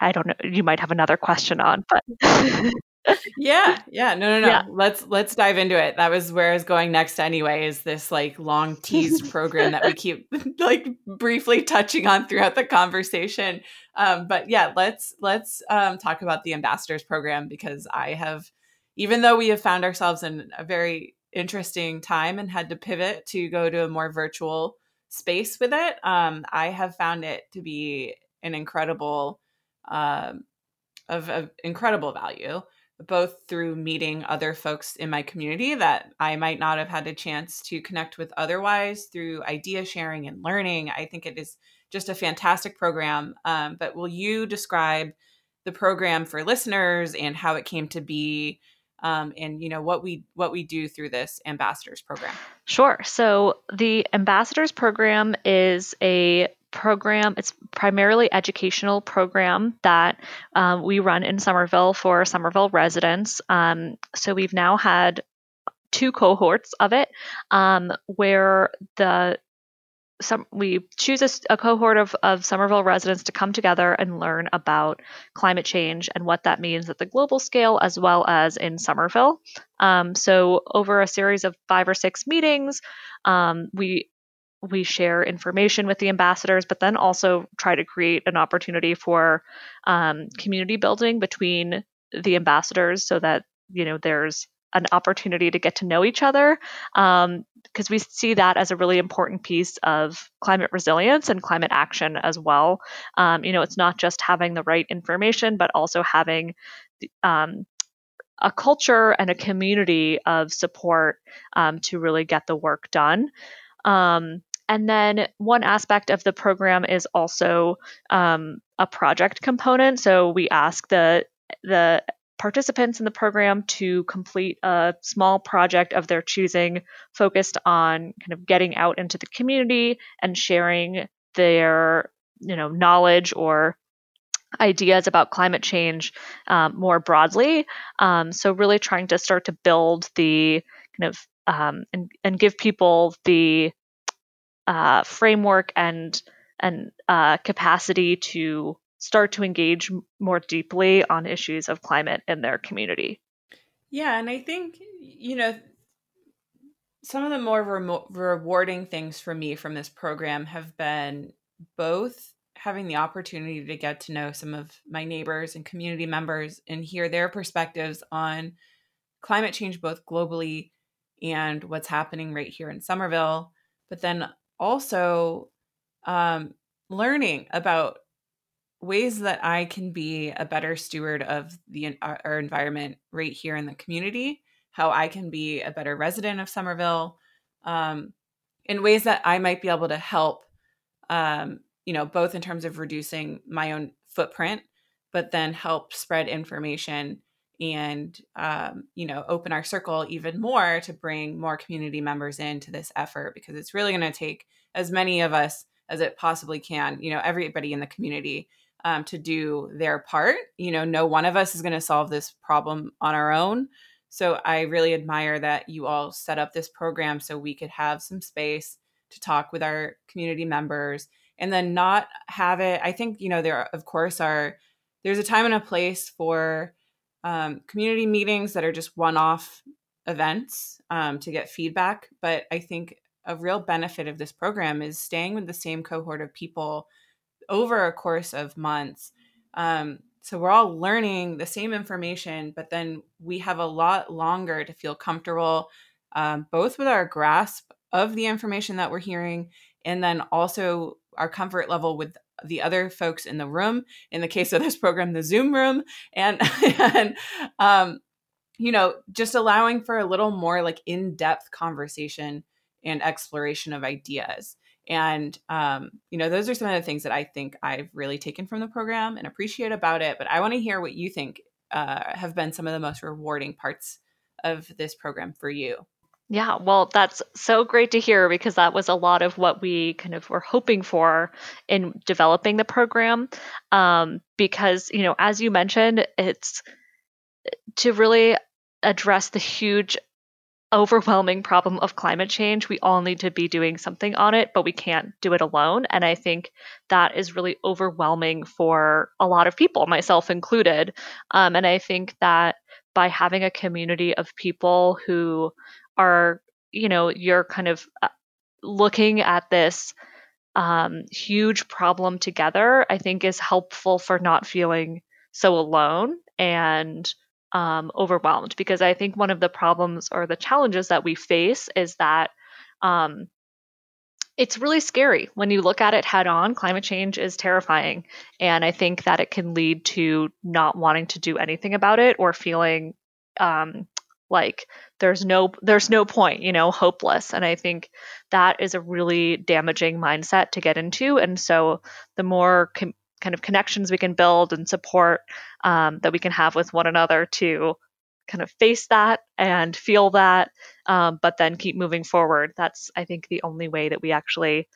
i don't know you might have another question on but yeah yeah no no no yeah. let's let's dive into it. That was where i was going next anyway is this like long teased program that we keep like briefly touching on throughout the conversation. Um, but yeah let's let's um, talk about the ambassadors program because i have even though we have found ourselves in a very interesting time and had to pivot to go to a more virtual space with it um, i have found it to be an incredible um, of, of incredible value both through meeting other folks in my community that I might not have had a chance to connect with otherwise through idea sharing and learning. I think it is just a fantastic program. Um, but will you describe the program for listeners and how it came to be? Um, and you know what we what we do through this ambassadors program sure so the ambassadors program is a program. It's primarily educational program that um, we run in Somerville for Somerville residents. Um, so we've now had two cohorts of it um, where the some we choose a, a, cohort of, of Somerville residents to come together and learn about climate change and what that means at the global scale as well as in Somerville. Um, so over a series of five or six meetings, um, we we share information with the ambassadors, but then also try to create an opportunity for um, community building between the ambassadors so that you know there's an opportunity to get to know each other because um, we see that as a really important piece of climate resilience and climate action as well. Um, you know, it's not just having the right information, but also having um, a culture and a community of support um, to really get the work done. And then one aspect of the program is also um, a project component. So we ask the the participants in the program to complete a small project of their choosing focused on kind of getting out into the community and sharing their you know knowledge or ideas about climate change um, more broadly um, so really trying to start to build the kind of um, and, and give people the uh, framework and and uh, capacity to start to engage more deeply on issues of climate in their community. Yeah, and I think you know some of the more remo- rewarding things for me from this program have been both having the opportunity to get to know some of my neighbors and community members and hear their perspectives on climate change both globally and what's happening right here in Somerville, but then also um, learning about ways that I can be a better steward of the our environment right here in the community, how I can be a better resident of Somerville, um, in ways that I might be able to help, um, you know, both in terms of reducing my own footprint, but then help spread information and um, you know open our circle even more to bring more community members into this effort because it's really going to take as many of us as it possibly can you know everybody in the community um, to do their part. You know, no one of us is going to solve this problem on our own. So I really admire that you all set up this program so we could have some space to talk with our community members and then not have it. I think, you know, there, of course, are there's a time and a place for um, community meetings that are just one off events um, to get feedback. But I think a real benefit of this program is staying with the same cohort of people over a course of months. Um, so we're all learning the same information, but then we have a lot longer to feel comfortable, um, both with our grasp of the information that we're hearing, and then also our comfort level with the other folks in the room. In the case of this program, the Zoom room, and and um, you know, just allowing for a little more like in depth conversation and exploration of ideas. And, um, you know, those are some of the things that I think I've really taken from the program and appreciate about it. But I want to hear what you think uh, have been some of the most rewarding parts of this program for you. Yeah, well, that's so great to hear because that was a lot of what we kind of were hoping for in developing the program. Um, because, you know, as you mentioned, it's to really address the huge overwhelming problem of climate change. We all need to be doing something on it, but we can't do it alone. And I think that is really overwhelming for a lot of people, myself included. Um, and I think that by having a community of people who are, you know, you're kind of uh, looking at this um, huge problem together, I think is helpful for not feeling so alone and um, overwhelmed because I think one of the problems or the challenges that we face is that um, it's really scary when you look at it head on. Climate change is terrifying. And I think that it can lead to not wanting to do anything about it or feeling um, like there's no there's no point you know hopeless and i think that is a really damaging mindset to get into and so the more com- kind of connections we can build and support um, that we can have with one another to kind of face that and feel that, um, but then keep moving forward. That's, I think, the only way that we actually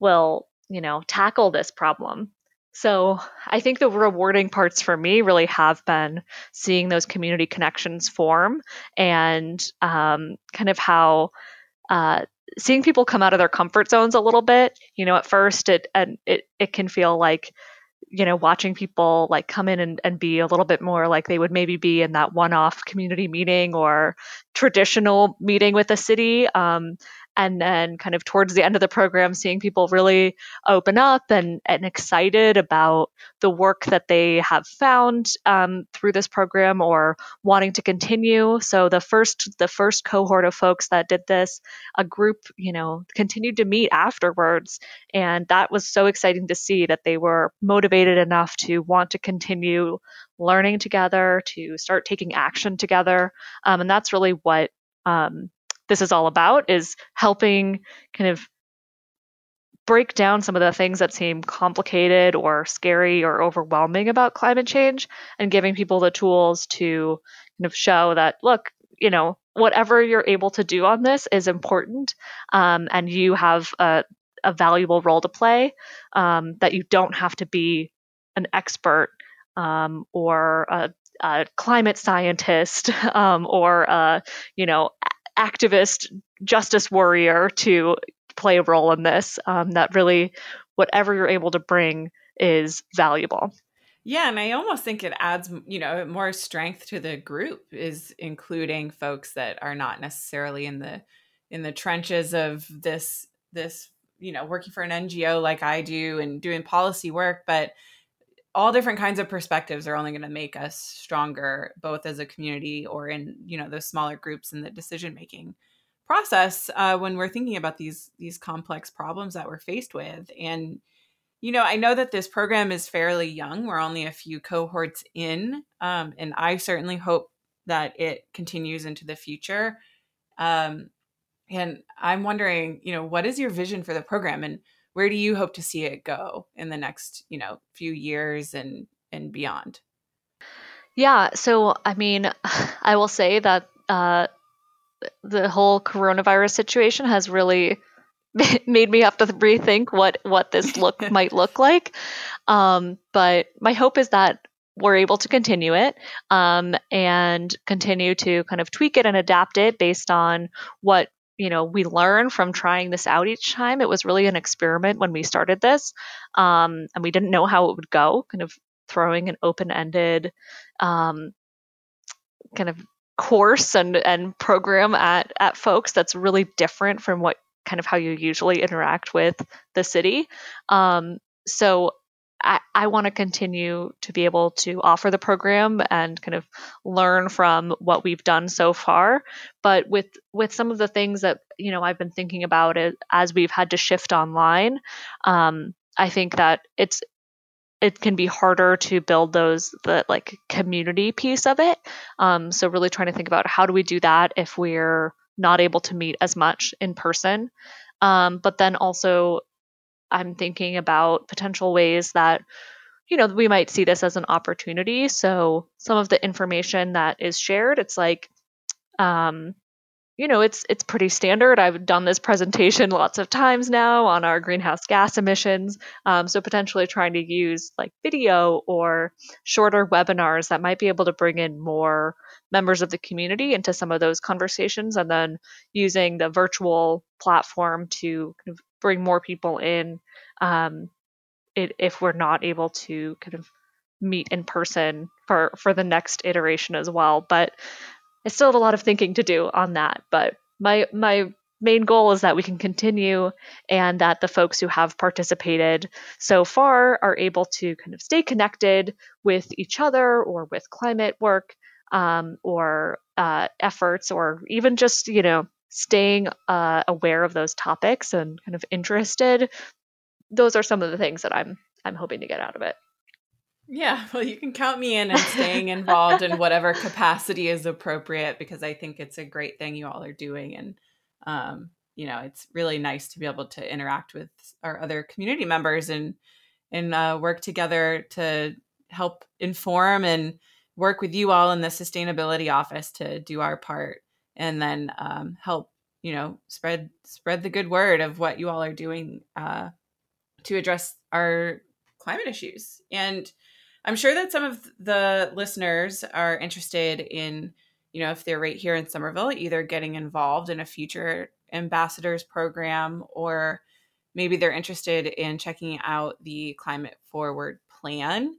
will, you know, tackle this problem. So I think the rewarding parts for me really have been seeing those community connections form and um, kind of how uh, seeing people come out of their comfort zones a little bit. You know, at first it and it it can feel like you know watching people like come in and, and be a little bit more like they would maybe be in that one-off community meeting or traditional meeting with the city um, and then kind of towards the end of the program seeing people really open up and, and excited about the work that they have found um, through this program or wanting to continue. So the first the first cohort of folks that did this a group you know continued to meet afterwards. And that was so exciting to see that they were motivated enough to want to continue learning together to start taking action together. Um, and that's really what um, this is all about is helping kind of break down some of the things that seem complicated or scary or overwhelming about climate change and giving people the tools to kind of show that look you know whatever you're able to do on this is important um, and you have a, a, valuable role to play um, that you don't have to be an expert um, or a, a, climate scientist um, or a you know activist justice warrior to play a role in this. Um, that really, whatever you're able to bring is valuable. Yeah, and I almost think it adds, you know, more strength to the group is including folks that are not necessarily in the in the trenches of this this, you know, working for an NGO like I do and doing policy work, but all different kinds of perspectives are only going to make us stronger both as a community or in you know those smaller groups in the decision making process uh, when we're thinking about these these complex problems that we're faced with. And you know i know that this program is fairly young. We're only a few cohorts in um, and i certainly hope that it continues into the future. Um, and i'm wondering you know what is your vision for the program? And where do you hope to see it go in the next you know few years and and beyond? Yeah so i mean i will say that uh, the whole coronavirus situation has really made me have to rethink what what this look might look like. Um, but my hope is that we're able to continue it um, and continue to kind of tweak it and adapt it based on what you know we learn from trying this out each time. It was really an experiment when we started this um, and we didn't know how it would go kind of throwing an open-ended um, kind of course and and program at at folks that's really different from what kind of how you usually interact with the city. Um, so I, I want to continue to be able to offer the program and kind of learn from what we've done so far. But with with some of the things that you know I've been thinking about it as we've had to shift online, um, I think that it's it can be harder to build those the like community piece of it. Um, so really trying to think about how do we do that if we're not able to meet as much in person. Um, but then also I'm thinking about potential ways that you know we might see this as an opportunity. So some of the information that is shared it's like um you know it's it's pretty standard. I've done this presentation lots of times now on our greenhouse gas emissions um, so potentially trying to use like video or shorter webinars that might be able to bring in more members of the community into some of those conversations and then using the virtual platform to kind of bring more people in um, it, if we're not able to kind of meet in person for for the next iteration as well. But i still have a lot of thinking to do on that but my my main goal is that we can continue and that the folks who have participated so far are able to kind of stay connected with each other or with climate work um, or uh, efforts or even just you know staying uh, aware of those topics and kind of interested. Those are some of the things that i'm i'm hoping to get out of it yeah well you can count me in and staying involved in whatever capacity is appropriate because i think it's a great thing you all are doing and um, you know it's really nice to be able to interact with our other community members and and uh, work together to help inform and work with you all in the sustainability office to do our part and then um, help you know spread spread the good word of what you all are doing uh, to address our climate issues. And i'm sure that some of the listeners are interested in you know if they're right here in somerville either getting involved in a future ambassadors program or maybe they're interested in checking out the climate forward plan.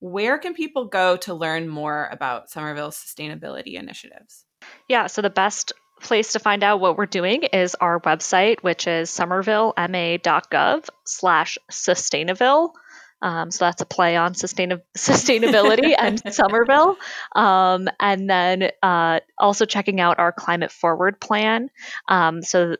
Where can people go to learn more about somerville's sustainability initiatives? Yeah so the best place to find out what we're doing is our website which is somervillema.gov slash sustainaville um, so that's a play on sustain- sustainability and Somerville. Um, and then uh, also checking out our climate forward plan. Um, so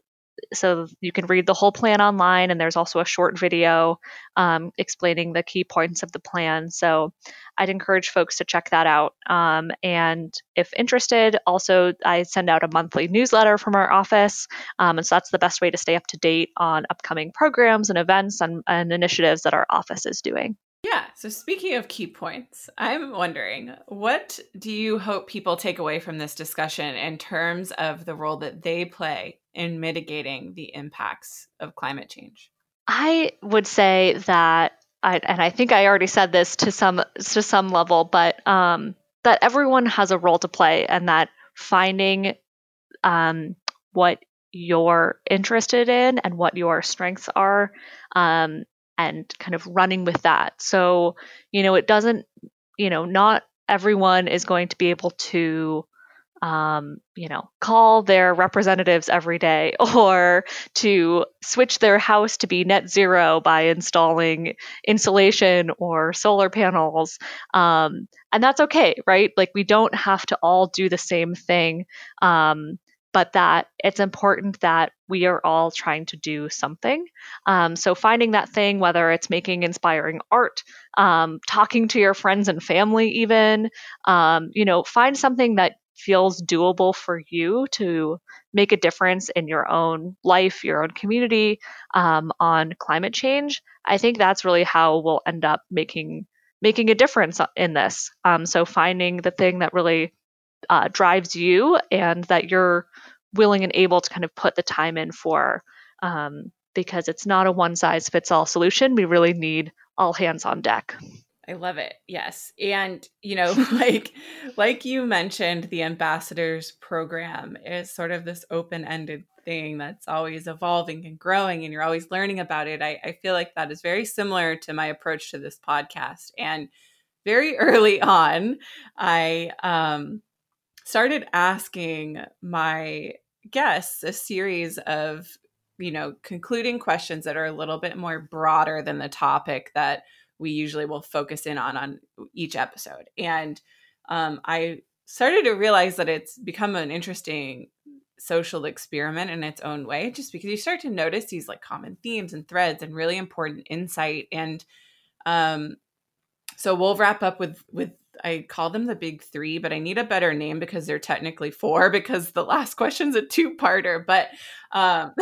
so you can read the whole plan online and there's also a short video um, explaining the key points of the plan. So i'd encourage folks to check that out. Um, and if interested also i send out a monthly newsletter from our office. Um, and so that's the best way to stay up to date on upcoming programs and events and, and initiatives that our office is doing yeah. So speaking of key points, I'm wondering what do you hope people take away from this discussion in terms of the role that they play in mitigating the impacts of climate change? I would say that, I, and I think I already said this to some to some level, but um, that everyone has a role to play, and that finding um, what you're interested in and what your strengths are um, and kind of running with that. So, you know, it doesn't, you know, not everyone is going to be able to um, you know, call their representatives every day or to switch their house to be net zero by installing insulation or solar panels. Um, and that's okay, right? Like, we don't have to all do the same thing. Um, but that it's important that we are all trying to do something. Um, so, finding that thing, whether it's making inspiring art, um, talking to your friends and family, even, um, you know, find something that feels doable for you to make a difference in your own life, your own community um, on climate change. I think that's really how we'll end up making making a difference in this. Um, so, finding the thing that really uh, drives you and that you're willing and able to kind of put the time in for um, because it's not a one size fits all solution. We really need all hands on deck. I love it. Yes. And you know, like like you mentioned the ambassadors program is sort of this open-ended thing that's always evolving and growing and you're always learning about it. I, I feel like that is very similar to my approach to this podcast. And very early on, I um started asking my guests a series of, you know, concluding questions that are a little bit more broader than the topic that we usually will focus in on on each episode. And um, I started to realize that it's become an interesting social experiment in its own way just because you start to notice these like common themes and threads and really important insight and um so we'll wrap up with with I call them the big three, but I need a better name because they're technically four because the last question's a two parter. But um,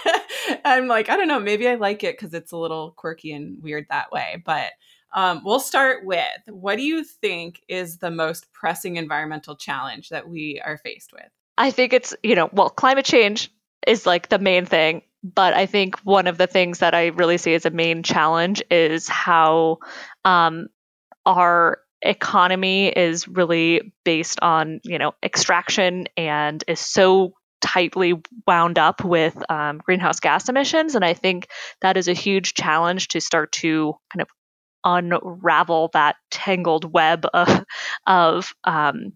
I'm like, I don't know, maybe I like it because it's a little quirky and weird that way. But um, we'll start with what do you think is the most pressing environmental challenge that we are faced with? I think it's, you know, well, climate change is like the main thing. But I think one of the things that I really see as a main challenge is how um, our economy is really based on you know extraction and is so tightly wound up with um, greenhouse gas emissions. And i think that is a huge challenge to start to kind of unravel that tangled web of, of um,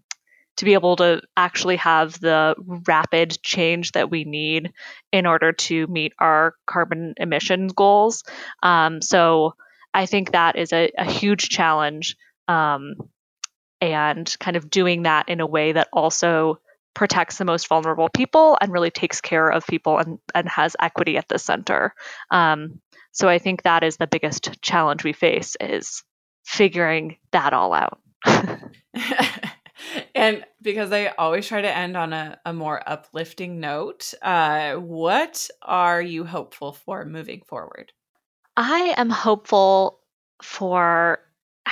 to be able to actually have the rapid change that we need in order to meet our carbon emissions goals. Um, so i think that is a, a huge challenge um, and kind of doing that in a way that also protects the most vulnerable people and really takes care of people and, and has equity at the center. Um, so I think that is the biggest challenge we face is figuring that all out. and because I always try to end on a, a more uplifting note, uh, what are you hopeful for moving forward? I am hopeful for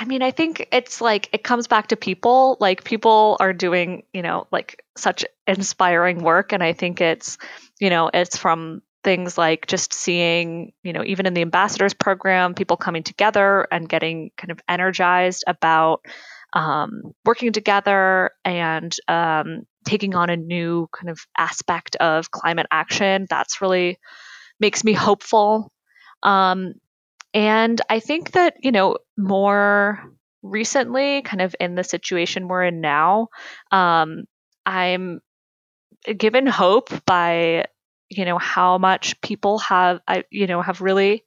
I mean, I think it's like it comes back to people. Like people are doing, you know, like such inspiring work and I think it's, you know, it's from things like just seeing, you know, even in the ambassadors program, people coming together and getting kind of energized about um, working together and um, taking on a new kind of aspect of climate action. That's really makes me hopeful. Um, and I think that, you know, more recently, kind of in the situation we're in now, um, I'm given hope by, you know, how much people have, I, you know, have really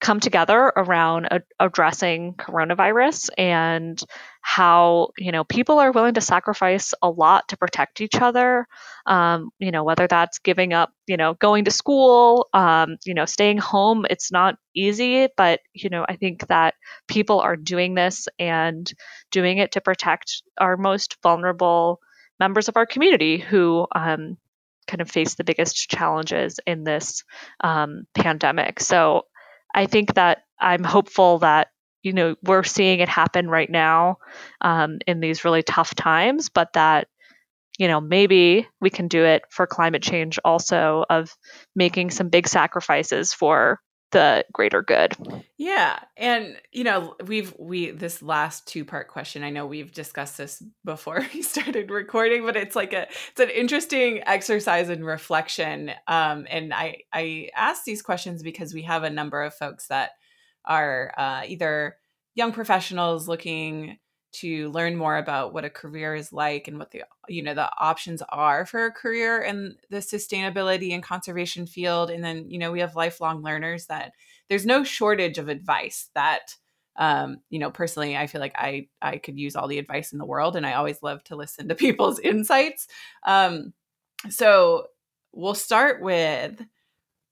come together around a- addressing coronavirus and how you know people are willing to sacrifice a lot to protect each other. Um, you know whether that's giving up you know going to school um, you know staying home it's not easy but you know i think that people are doing this and doing it to protect our most vulnerable members of our community who um, kind of face the biggest challenges in this um, pandemic. So I think that I'm hopeful that you know we're seeing it happen right now um, in these really tough times, but that you know maybe we can do it for climate change also of making some big sacrifices for the greater good. Yeah. And you know, we've we this last two-part question, I know we've discussed this before we started recording, but it's like a it's an interesting exercise in reflection. Um and I I ask these questions because we have a number of folks that are uh, either young professionals looking to learn more about what a career is like and what the you know the options are for a career in the sustainability and conservation field and then you know we have lifelong learners that there's no shortage of advice that um, you know personally i feel like i i could use all the advice in the world and i always love to listen to people's insights. Um, so we'll start with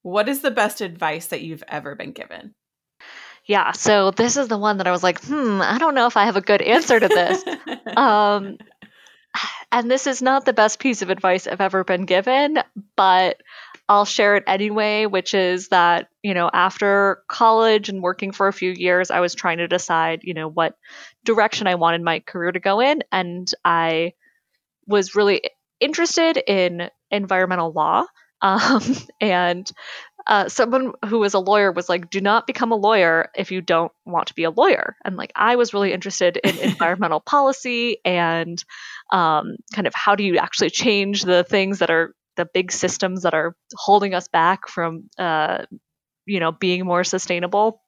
what is the best advice that you've ever been given yeah, so this is the one that I was like, hmm, I don't know if I have a good answer to this. um, and this is not the best piece of advice I've ever been given, but I'll share it anyway, which is that, you know, after college and working for a few years, I was trying to decide, you know, what direction I wanted my career to go in. And I was really interested in environmental law. Um, and uh, someone who was a lawyer was like, do not become a lawyer if you don't want to be a lawyer. And like, I was really interested in environmental policy and um, kind of how do you actually change the things that are the big systems that are holding us back from, uh, you know, being more sustainable.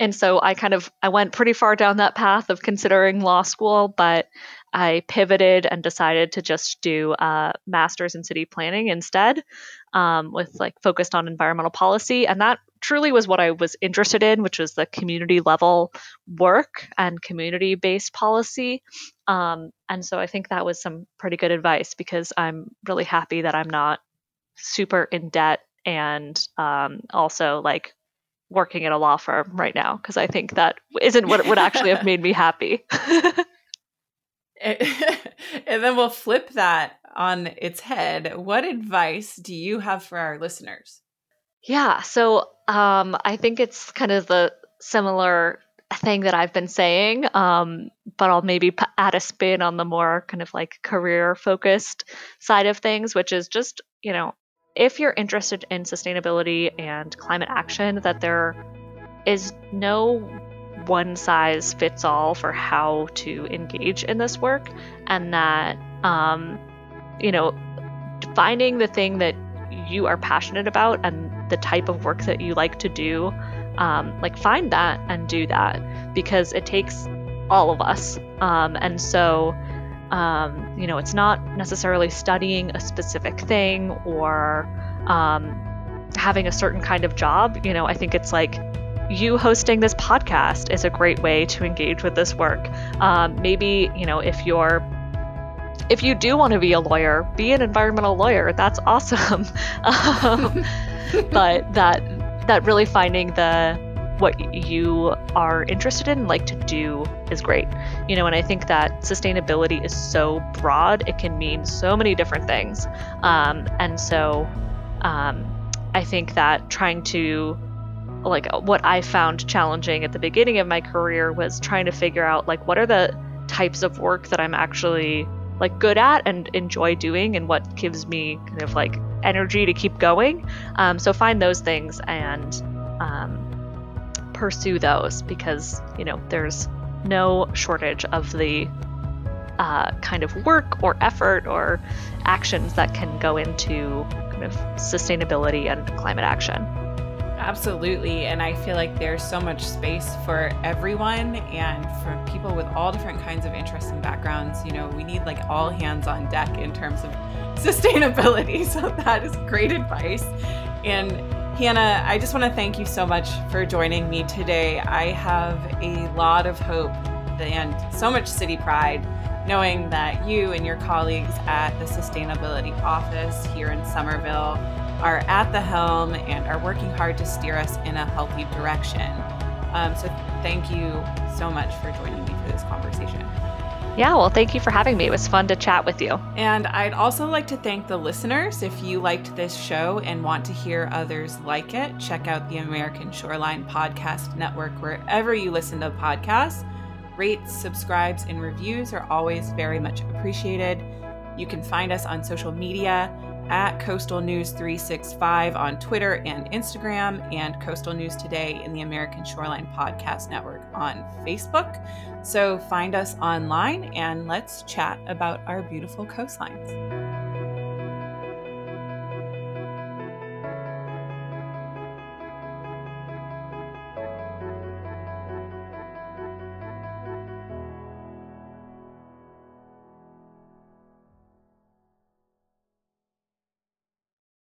And so I kind of I went pretty far down that path of considering law school, but I pivoted and decided to just do a master's in city planning instead, um, with like focused on environmental policy, and that truly was what I was interested in, which was the community level work and community based policy. Um, and so I think that was some pretty good advice because I'm really happy that I'm not super in debt and um, also like working at a law firm right now because I think that isn't what would actually have made me happy. and then we'll flip that on its head. What advice do you have for our listeners? Yeah, so um, I think it's kind of the similar thing that I've been saying, um, but I'll maybe add a spin on the more kind of like career focused side of things, which is just, you know, if you're interested in sustainability and climate action, that there is no one size fits all for how to engage in this work, and that, um, you know, finding the thing that you are passionate about and the type of work that you like to do, um, like find that and do that because it takes all of us. Um, and so, um, you know, it's not necessarily studying a specific thing or um, having a certain kind of job. You know, I think it's like you hosting this podcast is a great way to engage with this work. Um, maybe, you know, if you're if you do want to be a lawyer, be an environmental lawyer. That's awesome. um, but that that really finding the what you are interested in like to do is great you know and i think that sustainability is so broad it can mean so many different things um, and so um, i think that trying to like what i found challenging at the beginning of my career was trying to figure out like what are the types of work that i'm actually like good at and enjoy doing and what gives me kind of like energy to keep going um, so find those things and um, pursue those because, you know, there's no shortage of the uh, kind of work or effort or actions that can go into kind of sustainability and climate action. Absolutely. And I feel like there's so much space for everyone and for people with all different kinds of interests and backgrounds. You know, we need like all hands on deck in terms of sustainability. So that is great advice. And Hannah, I just want to thank you so much for joining me today. I have a lot of hope and so much city pride knowing that you and your colleagues at the Sustainability Office here in Somerville are at the helm and are working hard to steer us in a healthy direction. Um, so, thank you so much for joining me for this conversation. Yeah, well, thank you for having me. It was fun to chat with you. And I'd also like to thank the listeners. If you liked this show and want to hear others like it, check out the American Shoreline Podcast Network wherever you listen to podcasts. Rates, subscribes, and reviews are always very much appreciated. You can find us on social media at Coastal News 365 on Twitter and Instagram, and Coastal News Today in the American Shoreline Podcast Network on Facebook. So find us online and let's chat about our beautiful coastlines.